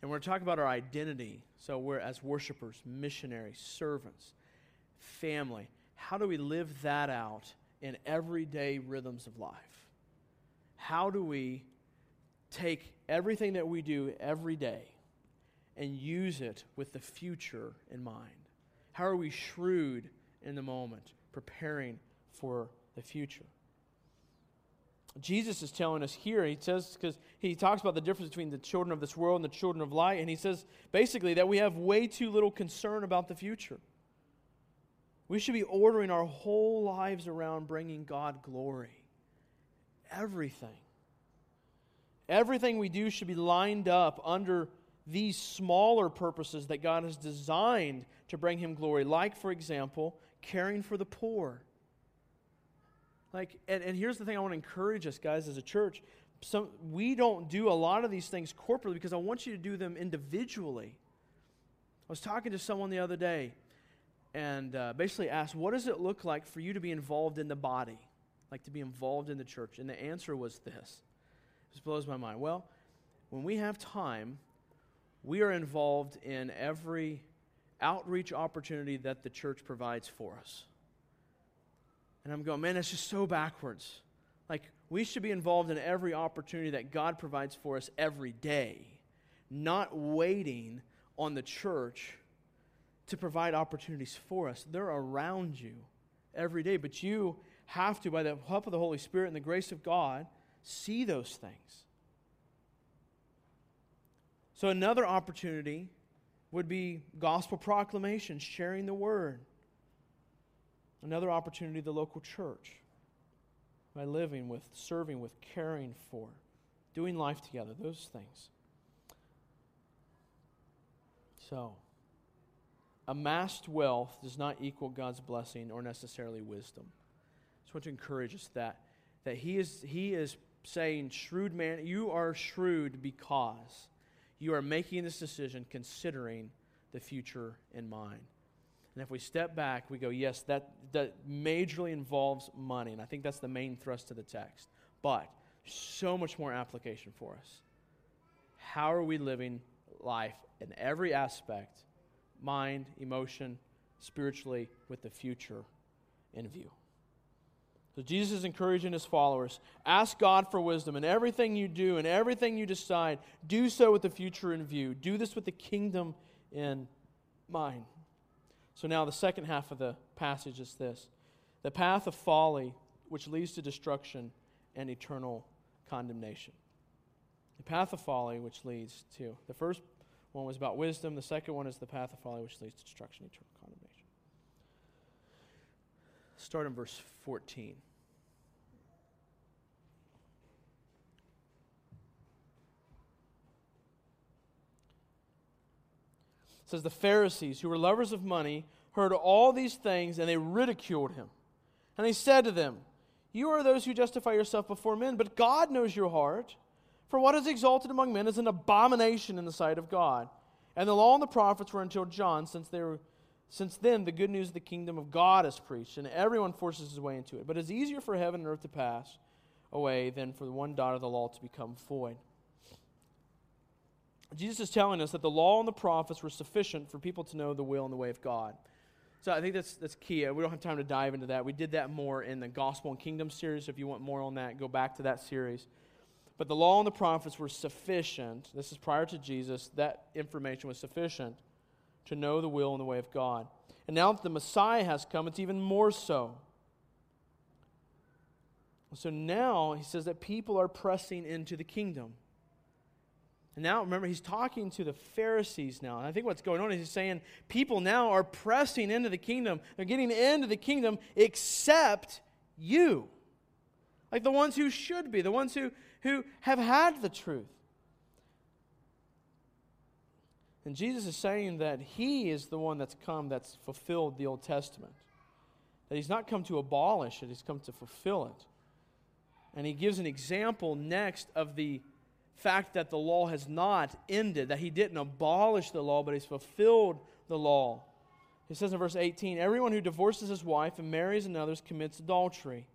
And we're going to talk about our identity. So, we're as worshipers, missionaries, servants, family. How do we live that out in everyday rhythms of life? how do we take everything that we do every day and use it with the future in mind? How are we shrewd in the moment, preparing for the future? Jesus is telling us here, he says, because he talks about the difference between the children of this world and the children of light, and he says basically that we have way too little concern about the future. We should be ordering our whole lives around bringing God glory everything. Everything we do should be lined up under these smaller purposes that God has designed to bring Him glory, like, for example, caring for the poor. Like, and, and here's the thing I want to encourage us, guys, as a church. Some, we don't do a lot of these things corporately because I want you to do them individually. I was talking to someone the other day and uh, basically asked, What does it look like for you to be involved in the body? like to be involved in the church? And the answer was this. This blows my mind. Well, when we have time, we are involved in every outreach opportunity that the church provides for us. And I'm going, man, that's just so backwards. Like, we should be involved in every opportunity that God provides for us every day, not waiting on the church to provide opportunities for us. They're around you every day, but you have to, by the help of the Holy Spirit and the grace of God, see those things. So, another opportunity would be gospel proclamation, sharing the word. Another opportunity, the local church, by living with, serving with, caring for, doing life together, those things. So, amassed wealth does not equal God's blessing or necessarily wisdom I just want to encourage us that, that he, is, he is saying, shrewd man, you are shrewd because you are making this decision considering the future in mind. And if we step back, we go, yes, that, that majorly involves money. And I think that's the main thrust of the text. But so much more application for us. How are we living life in every aspect mind, emotion, spiritually, with the future in view? So Jesus is encouraging his followers ask God for wisdom in everything you do and everything you decide. Do so with the future in view. Do this with the kingdom in mind. So now the second half of the passage is this the path of folly, which leads to destruction and eternal condemnation. The path of folly, which leads to. The first one was about wisdom, the second one is the path of folly, which leads to destruction and eternal condemnation. Start in verse 14. It says the Pharisees, who were lovers of money, heard all these things and they ridiculed him. And he said to them, You are those who justify yourself before men, but God knows your heart. For what is exalted among men is an abomination in the sight of God. And the law and the prophets were until John, since they were since then the good news of the kingdom of God is preached, and everyone forces his way into it. But it's easier for heaven and earth to pass away than for the one dot of the law to become void. Jesus is telling us that the law and the prophets were sufficient for people to know the will and the way of God. So I think that's, that's key. Uh, we don't have time to dive into that. We did that more in the Gospel and Kingdom series. If you want more on that, go back to that series. But the law and the prophets were sufficient. This is prior to Jesus. That information was sufficient to know the will and the way of God. And now that the Messiah has come, it's even more so. So now he says that people are pressing into the kingdom. And now, remember, he's talking to the Pharisees now. And I think what's going on is he's saying people now are pressing into the kingdom. They're getting into the kingdom except you. Like the ones who should be, the ones who, who have had the truth. And Jesus is saying that he is the one that's come that's fulfilled the Old Testament. That he's not come to abolish it, he's come to fulfill it. And he gives an example next of the fact that the law has not ended, that he didn't abolish the law, but he's fulfilled the law. He says in verse 18 Everyone who divorces his wife and marries another commits adultery.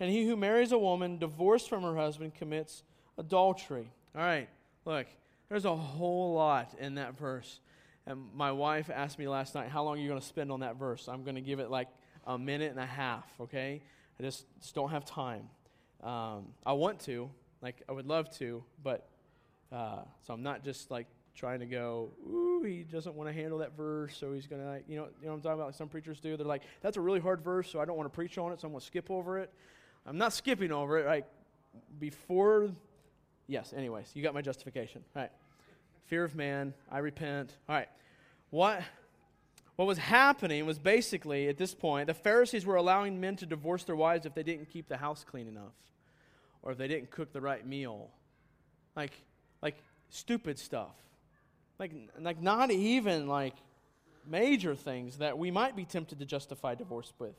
And he who marries a woman divorced from her husband commits adultery. All right, look, there's a whole lot in that verse. And my wife asked me last night, How long are you going to spend on that verse? I'm going to give it like a minute and a half, okay? I just, just don't have time. Um, I want to, like, I would love to, but uh, so I'm not just like trying to go, ooh, he doesn't want to handle that verse, so he's going to, like, you know, you know what I'm talking about? Like some preachers do. They're like, that's a really hard verse, so I don't want to preach on it, so I'm going to skip over it. I'm not skipping over it. Like, before, yes, anyways, you got my justification. All right. Fear of man, I repent. All right. What, what was happening was basically, at this point, the Pharisees were allowing men to divorce their wives if they didn't keep the house clean enough or if they didn't cook the right meal. Like, like stupid stuff. Like, like not even like major things that we might be tempted to justify divorce with.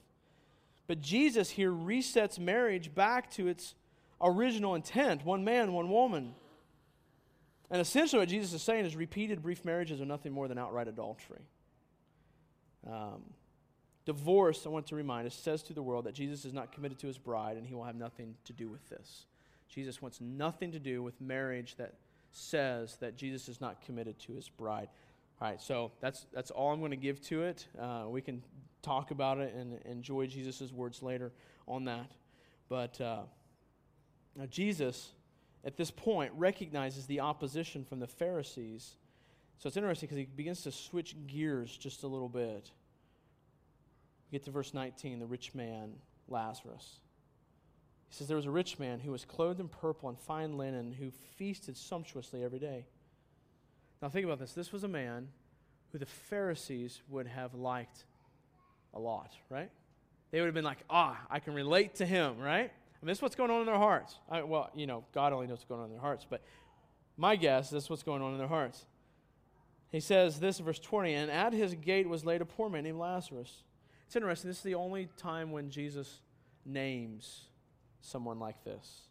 But Jesus here resets marriage back to its original intent one man, one woman. And essentially, what Jesus is saying is repeated brief marriages are nothing more than outright adultery. Um, Divorce, I want to remind us, says to the world that Jesus is not committed to his bride and he will have nothing to do with this. Jesus wants nothing to do with marriage that says that Jesus is not committed to his bride. All right, so that's, that's all I'm going to give to it. Uh, we can talk about it and enjoy Jesus' words later on that. But uh, now Jesus, at this point, recognizes the opposition from the Pharisees. So it's interesting because he begins to switch gears just a little bit We get to verse 19, the rich man, Lazarus. He says, There was a rich man who was clothed in purple and fine linen who feasted sumptuously every day. Now, think about this. This was a man who the Pharisees would have liked a lot, right? They would have been like, ah, I can relate to him, right? Mean, this is what's going on in their hearts. I, well, you know, God only knows what's going on in their hearts, but my guess, is this is what's going on in their hearts. He says this in verse 20, and at his gate was laid a poor man named Lazarus it's interesting. This is the only time when Jesus names someone like this.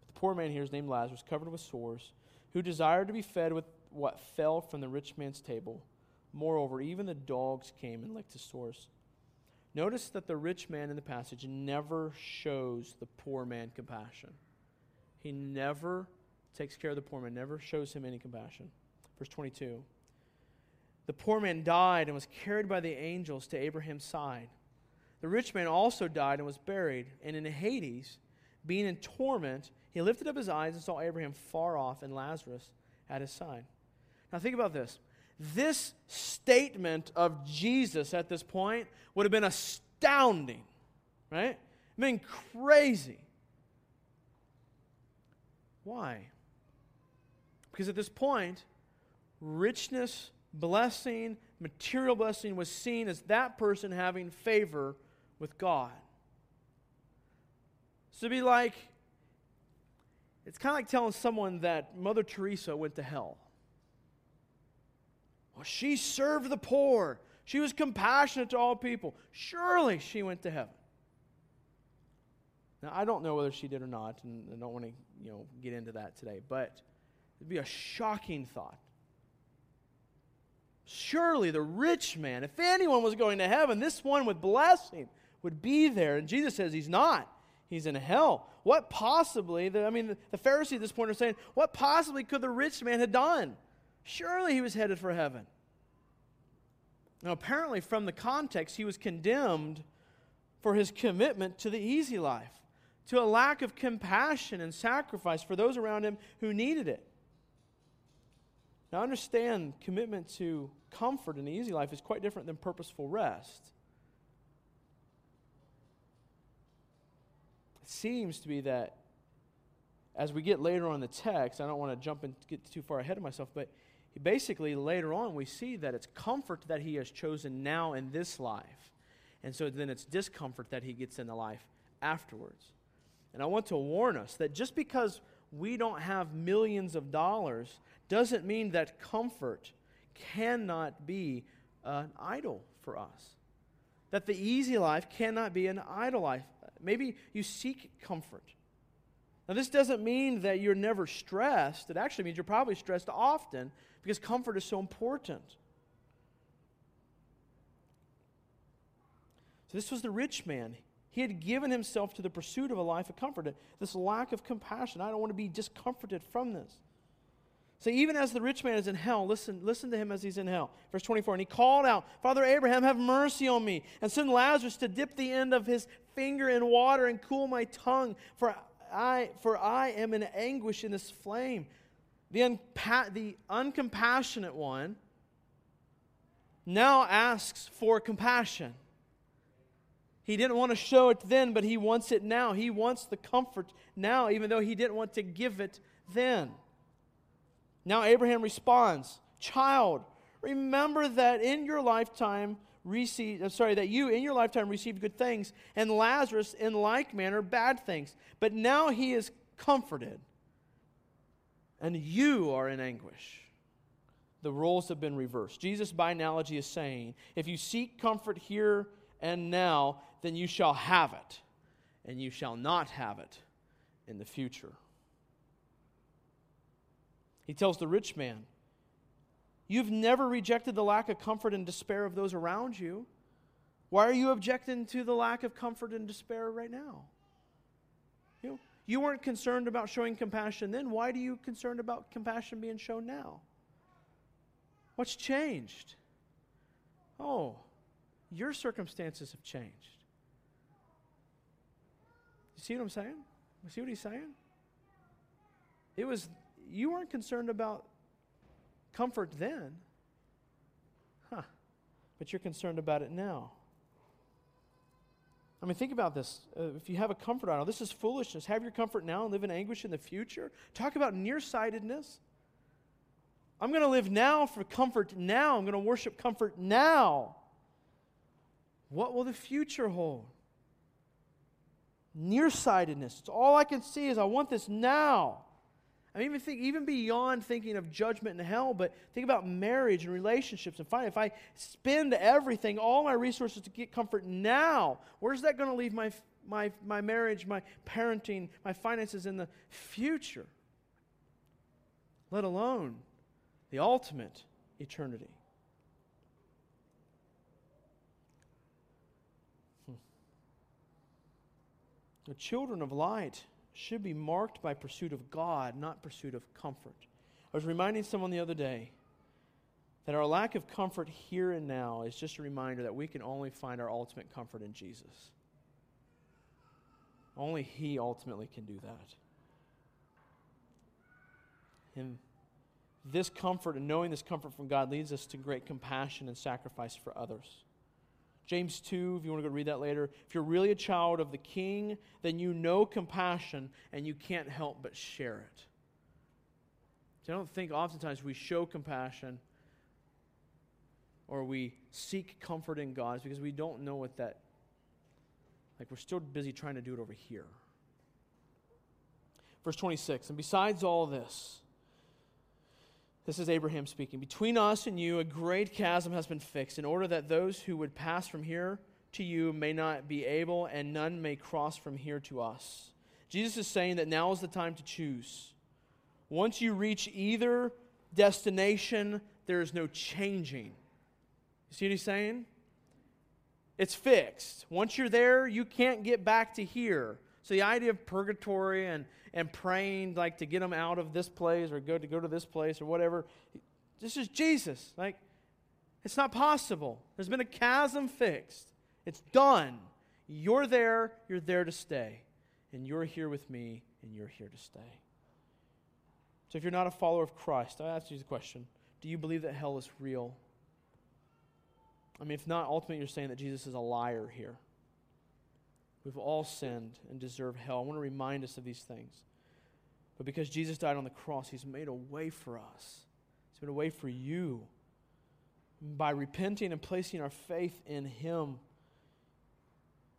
But The poor man here is named Lazarus, covered with sores, who desired to be fed with what fell from the rich man's table. Moreover, even the dogs came and licked his sores. Notice that the rich man in the passage never shows the poor man compassion. He never takes care of the poor man, never shows him any compassion. Verse 22 the poor man died and was carried by the angels to Abraham's side. The rich man also died and was buried, and in Hades, being in torment, he lifted up his eyes and saw Abraham far off and Lazarus at his side. Now, think about this. This statement of Jesus at this point would have been astounding, right? I mean, crazy. Why? Because at this point, richness blessing, material blessing, was seen as that person having favor with God. So be like, it's kind of like telling someone that Mother Teresa went to hell. Well, she served the poor. She was compassionate to all people. Surely she went to heaven. Now, I don't know whether she did or not, and I don't want to you know, get into that today, but it'd be a shocking thought surely the rich man, if anyone was going to heaven, this one with blessing would be there. And Jesus says he's not. He's in hell. What possibly, the, I mean, the, the Pharisees at this point are saying, what possibly could the rich man have done? Surely he was headed for heaven. Now, apparently, from the context, he was condemned for his commitment to the easy life, to a lack of compassion and sacrifice for those around him who needed it. Now, understand commitment to comfort and easy life is quite different than purposeful rest. It seems to be that as we get later on in the text, I don't want to jump and get too far ahead of myself, but basically later on we see that it's comfort that he has chosen now in this life. And so then it's discomfort that he gets in the life afterwards. And I want to warn us that just because we don't have millions of dollars doesn't mean that comfort cannot be an idol for us. That the easy life cannot be an idol life. Maybe you seek comfort. Now, this doesn't mean that you're never stressed. It actually means you're probably stressed often because comfort is so important. So, this was the rich man. He had given himself to the pursuit of a life of comfort, this lack of compassion. I don't want to be discomforted from this. So even as the rich man is in hell, listen, listen to him as he's in hell. Verse 24, and he called out, Father Abraham, have mercy on me, and send Lazarus to dip the end of his finger in water and cool my tongue, for I, for I am in anguish in this flame. The, unpa- the uncompassionate one now asks for compassion. He didn't want to show it then, but he wants it now. He wants the comfort now, even though he didn't want to give it then. Now Abraham responds, Child, remember that in your lifetime received, uh, sorry, that you in your lifetime received good things, and Lazarus in like manner bad things. But now he is comforted, and you are in anguish. The roles have been reversed. Jesus, by analogy, is saying, If you seek comfort here and now, then you shall have it, and you shall not have it in the future. He tells the rich man, You've never rejected the lack of comfort and despair of those around you. Why are you objecting to the lack of comfort and despair right now? You, know, you weren't concerned about showing compassion then. Why are you concerned about compassion being shown now? What's changed? Oh, your circumstances have changed. You see what I'm saying? You see what he's saying? It was you weren't concerned about comfort then. Huh. But you're concerned about it now. I mean, think about this. Uh, if you have a comfort idol, this is foolishness. Have your comfort now and live in anguish in the future. Talk about nearsightedness. I'm going to live now for comfort now. I'm going to worship comfort now. What will the future hold? Nearsightedness. It's all I can see is I want this now. I mean, even think even beyond thinking of judgment and hell, but think about marriage and relationships and finally, if I spend everything, all my resources to get comfort now, where's that going to leave my my my marriage, my parenting, my finances in the future? Let alone the ultimate eternity. Hmm. The children of light should be marked by pursuit of God, not pursuit of comfort. I was reminding someone the other day that our lack of comfort here and now is just a reminder that we can only find our ultimate comfort in Jesus. Only He ultimately can do that. And this comfort and knowing this comfort from God leads us to great compassion and sacrifice for others. James 2, if you want to go read that later. If you're really a child of the king, then you know compassion and you can't help but share it. So I don't think oftentimes we show compassion or we seek comfort in God because we don't know what that, like we're still busy trying to do it over here. Verse 26, and besides all this, this is Abraham speaking. Between us and you, a great chasm has been fixed, in order that those who would pass from here to you may not be able, and none may cross from here to us. Jesus is saying that now is the time to choose. Once you reach either destination, there is no changing You see what he's saying? It's fixed. Once you're there, you can't get back to here. So the idea of purgatory and, and praying like to get them out of this place or go to go to this place or whatever, this is Jesus. Like, it's not possible. There's been a chasm fixed. It's done. You're there, you're there to stay. And you're here with me, and you're here to stay. So if you're not a follower of Christ, I ask you the question do you believe that hell is real? I mean, if not, ultimately you're saying that Jesus is a liar here. We've all sinned and deserve hell. I want to remind us of these things. But because Jesus died on the cross, He's made a way for us, He's made a way for you. By repenting and placing our faith in Him,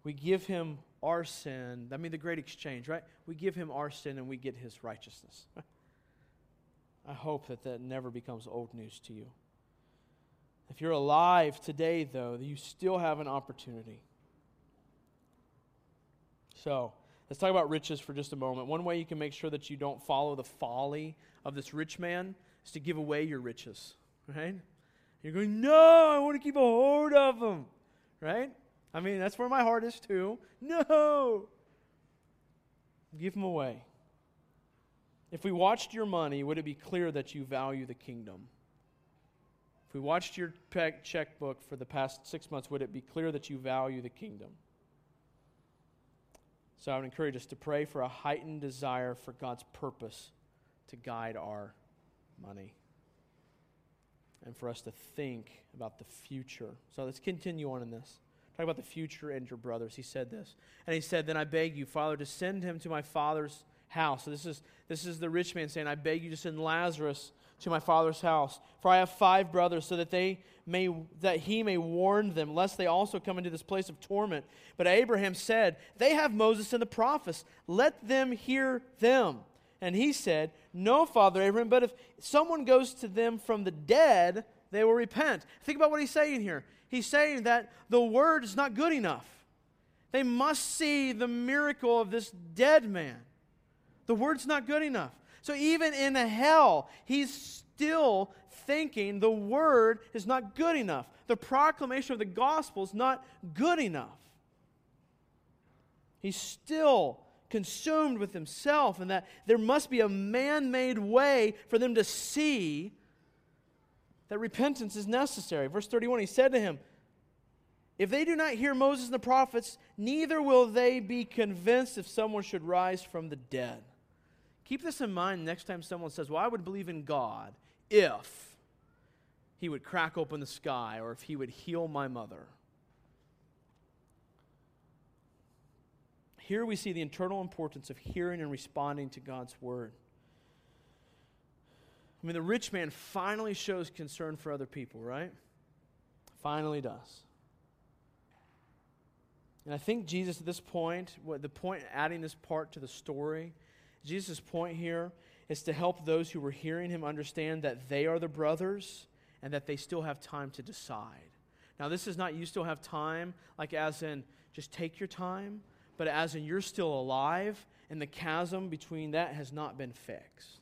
we give Him our sin. I mean, the great exchange, right? We give Him our sin and we get His righteousness. I hope that that never becomes old news to you. If you're alive today, though, you still have an opportunity. So, let's talk about riches for just a moment. One way you can make sure that you don't follow the folly of this rich man is to give away your riches, right? You're going, no, I want to keep a hold of them, right? I mean, that's where my heart is too. No! Give them away. If we watched your money, would it be clear that you value the kingdom? If we watched your checkbook for the past six months, would it be clear that you value the kingdom? So I would encourage us to pray for a heightened desire for God's purpose to guide our money and for us to think about the future. So let's continue on in this. Talk about the future and your brothers. He said this. And he said, Then I beg you, Father, to send him to my father's house. So this is, this is the rich man saying, I beg you to send Lazarus to my father's house. For I have five brothers, so that they may that he may warn them, lest they also come into this place of torment. But Abraham said, They have Moses and the prophets. Let them hear them. And he said, No, Father Abraham, but if someone goes to them from the dead, they will repent. Think about what he's saying here. He's saying that the word is not good enough. They must see the miracle of this dead man. The word's not good enough. So even in hell, he's still thinking the word is not good enough. The proclamation of the gospel is not good enough. He's still consumed with himself, and that there must be a man made way for them to see that repentance is necessary. Verse 31 he said to him, If they do not hear Moses and the prophets, neither will they be convinced if someone should rise from the dead. Keep this in mind next time someone says, Well, I would believe in God if he would crack open the sky or if he would heal my mother. Here we see the internal importance of hearing and responding to God's word. I mean, the rich man finally shows concern for other people, right? Finally does. And I think Jesus, at this point, what the point adding this part to the story Jesus' point here is to help those who were hearing him understand that they are the brothers and that they still have time to decide. Now, this is not you still have time, like as in just take your time, but as in you're still alive and the chasm between that has not been fixed.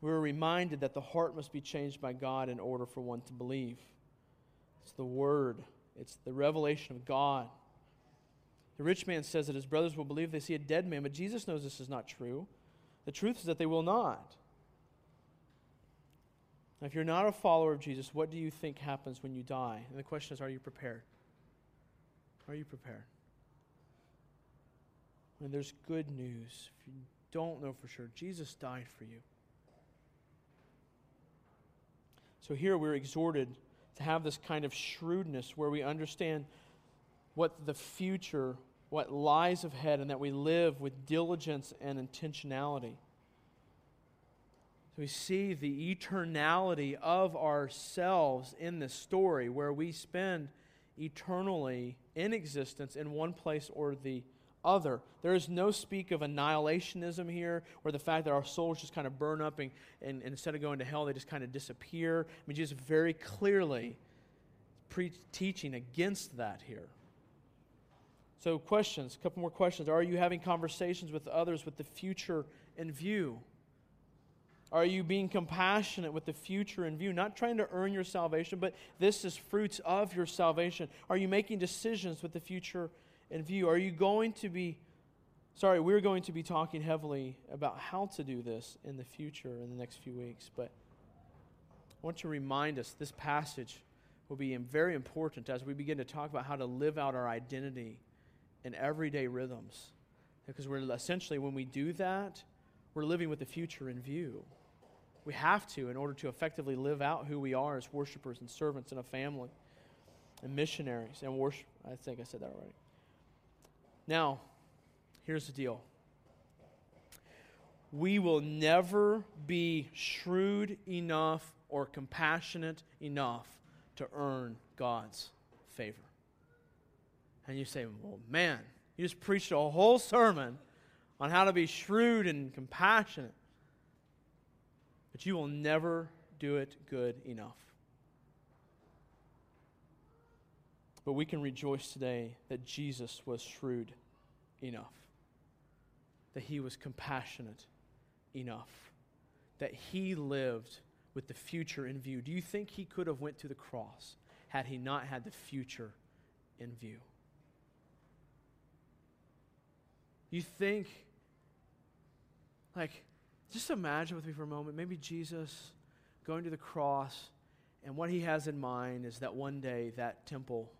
We're reminded that the heart must be changed by God in order for one to believe. It's the Word, it's the revelation of God. The rich man says that his brothers will believe they see a dead man, but Jesus knows this is not true. The truth is that they will not. Now, if you're not a follower of Jesus, what do you think happens when you die? And the question is, are you prepared? Are you prepared? And there's good news. If you don't know for sure, Jesus died for you. So here we're exhorted to have this kind of shrewdness where we understand what the future what lies ahead and that we live with diligence and intentionality. We see the eternality of ourselves in this story where we spend eternally in existence in one place or the other. There is no speak of annihilationism here, or the fact that our souls just kind of burn up and, and, and instead of going to hell, they just kind of disappear. I mean, Jesus very clearly pre- teaching against that here. So, questions, a couple more questions. Are you having conversations with others with the future in view? Are you being compassionate with the future in view? Not trying to earn your salvation, but this is fruits of your salvation. Are you making decisions with the future in view? Are you going to be, sorry, we're going to be talking heavily about how to do this in the future in the next few weeks, but I want to remind us this passage will be very important as we begin to talk about how to live out our identity in everyday rhythms. Because we're essentially, when we do that, we're living with the future in view. We have to in order to effectively live out who we are as worshipers and servants in a family and missionaries and worship. I think I said that already. Now, here's the deal we will never be shrewd enough or compassionate enough to earn God's favor. And you say, well, man, you just preached a whole sermon on how to be shrewd and compassionate but you will never do it good enough. But we can rejoice today that Jesus was shrewd enough, that he was compassionate enough, that he lived with the future in view. Do you think he could have went to the cross had he not had the future in view? You think like just imagine with me for a moment, maybe Jesus going to the cross, and what he has in mind is that one day that temple,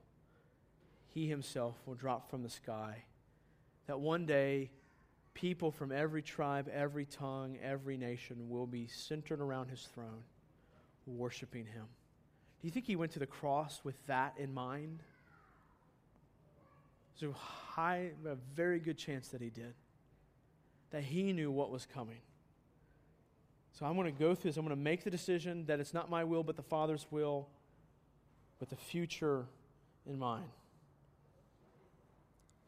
he himself will drop from the sky. That one day, people from every tribe, every tongue, every nation will be centered around his throne, worshiping him. Do you think he went to the cross with that in mind? There's a high, a very good chance that he did. That he knew what was coming. So I'm going to go through this. I'm going to make the decision that it's not my will, but the Father's will, with the future in mind.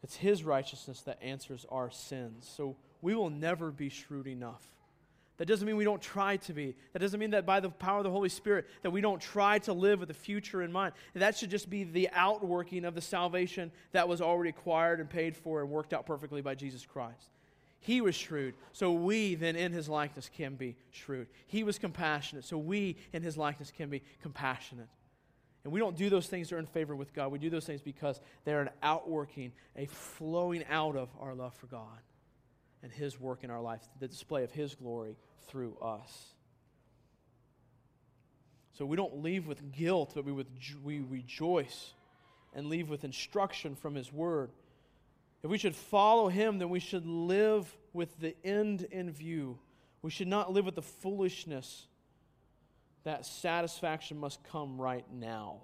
It's His righteousness that answers our sins. So we will never be shrewd enough. That doesn't mean we don't try to be. That doesn't mean that by the power of the Holy Spirit that we don't try to live with the future in mind. That should just be the outworking of the salvation that was already acquired and paid for and worked out perfectly by Jesus Christ. He was shrewd, so we then in his likeness can be shrewd. He was compassionate, so we in his likeness can be compassionate. And we don't do those things to earn favor with God. We do those things because they're an outworking, a flowing out of our love for God and his work in our life, the display of his glory through us. So we don't leave with guilt, but we, with, we rejoice and leave with instruction from his word. If we should follow him, then we should live with the end in view. We should not live with the foolishness that satisfaction must come right now.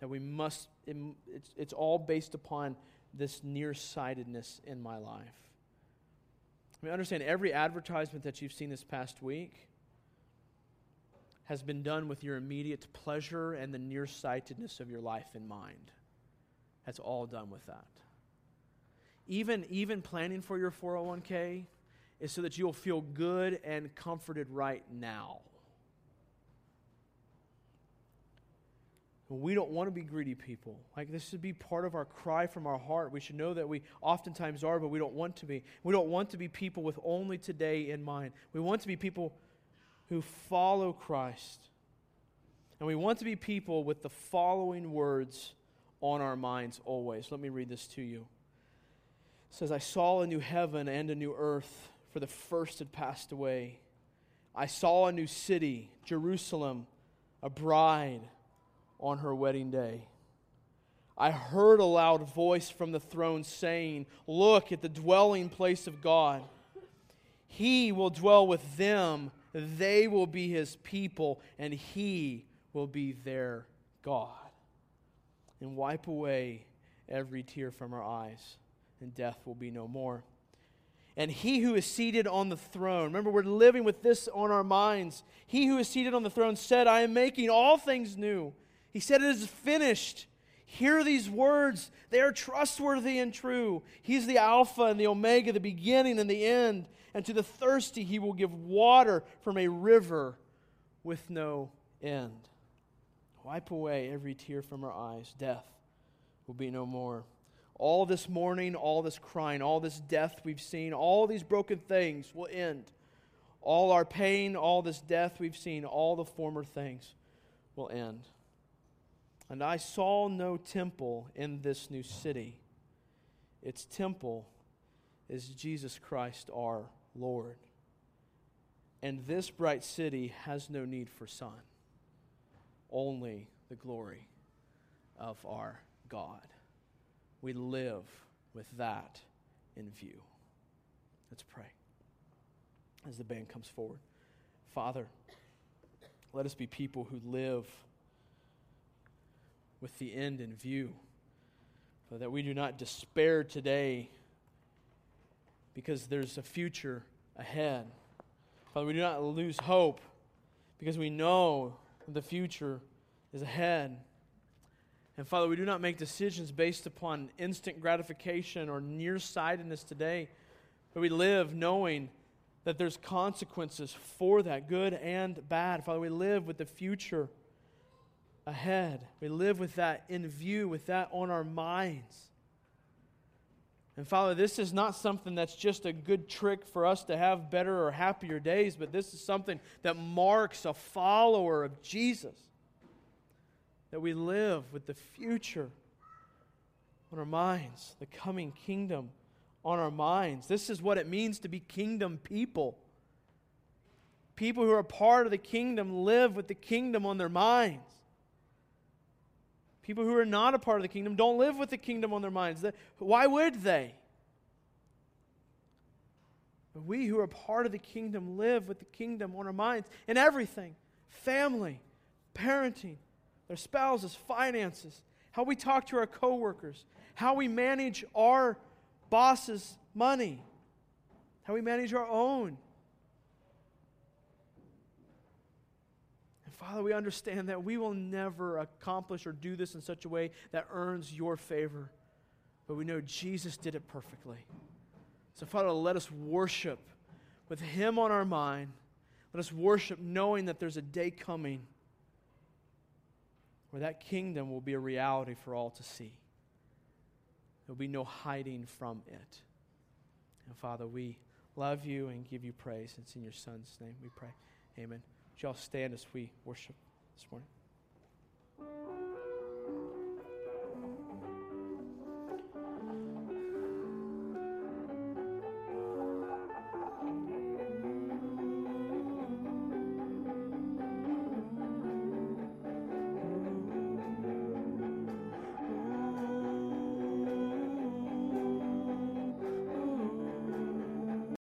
That we must, it's, it's all based upon this nearsightedness in my life. I mean, understand every advertisement that you've seen this past week has been done with your immediate pleasure and the nearsightedness of your life in mind. That's all done with that. Even, even planning for your 401k is so that you'll feel good and comforted right now. We don't want to be greedy people. Like, this should be part of our cry from our heart. We should know that we oftentimes are, but we don't want to be. We don't want to be people with only today in mind. We want to be people who follow Christ. And we want to be people with the following words on our minds always. Let me read this to you. It says, I saw a new heaven and a new earth, for the first had passed away. I saw a new city, Jerusalem, a bride on her wedding day. I heard a loud voice from the throne saying, Look at the dwelling place of God. He will dwell with them, they will be his people, and he will be their God and wipe away every tear from our eyes, and death will be no more. And he who is seated on the throne, remember, we're living with this on our minds. He who is seated on the throne said, I am making all things new. He said, It is finished. Hear these words. They are trustworthy and true. He's the Alpha and the Omega, the beginning and the end. And to the thirsty, he will give water from a river with no end. Wipe away every tear from our eyes. Death will be no more. All this mourning, all this crying, all this death we've seen, all these broken things will end. all our pain, all this death we've seen, all the former things will end. And I saw no temple in this new city. Its temple is Jesus Christ our Lord. And this bright city has no need for sun, only the glory of our God. We live with that in view. Let's pray as the band comes forward. Father, let us be people who live with the end in view, so that we do not despair today because there's a future ahead. Father, we do not lose hope because we know the future is ahead. And Father, we do not make decisions based upon instant gratification or nearsightedness today, but we live knowing that there's consequences for that, good and bad. Father, we live with the future ahead. We live with that in view, with that on our minds. And Father, this is not something that's just a good trick for us to have better or happier days, but this is something that marks a follower of Jesus. That we live with the future on our minds, the coming kingdom on our minds. This is what it means to be kingdom people. People who are part of the kingdom live with the kingdom on their minds. People who are not a part of the kingdom don't live with the kingdom on their minds. Why would they? But we who are part of the kingdom live with the kingdom on our minds in everything family, parenting, their spouses, finances, how we talk to our coworkers, how we manage our boss's money, how we manage our own. Father, we understand that we will never accomplish or do this in such a way that earns your favor. But we know Jesus did it perfectly. So, Father, let us worship with Him on our mind. Let us worship knowing that there's a day coming where that kingdom will be a reality for all to see. There will be no hiding from it. And Father, we love you and give you praise. It's in your Son's name we pray. Amen. Would you all stand as we worship this morning?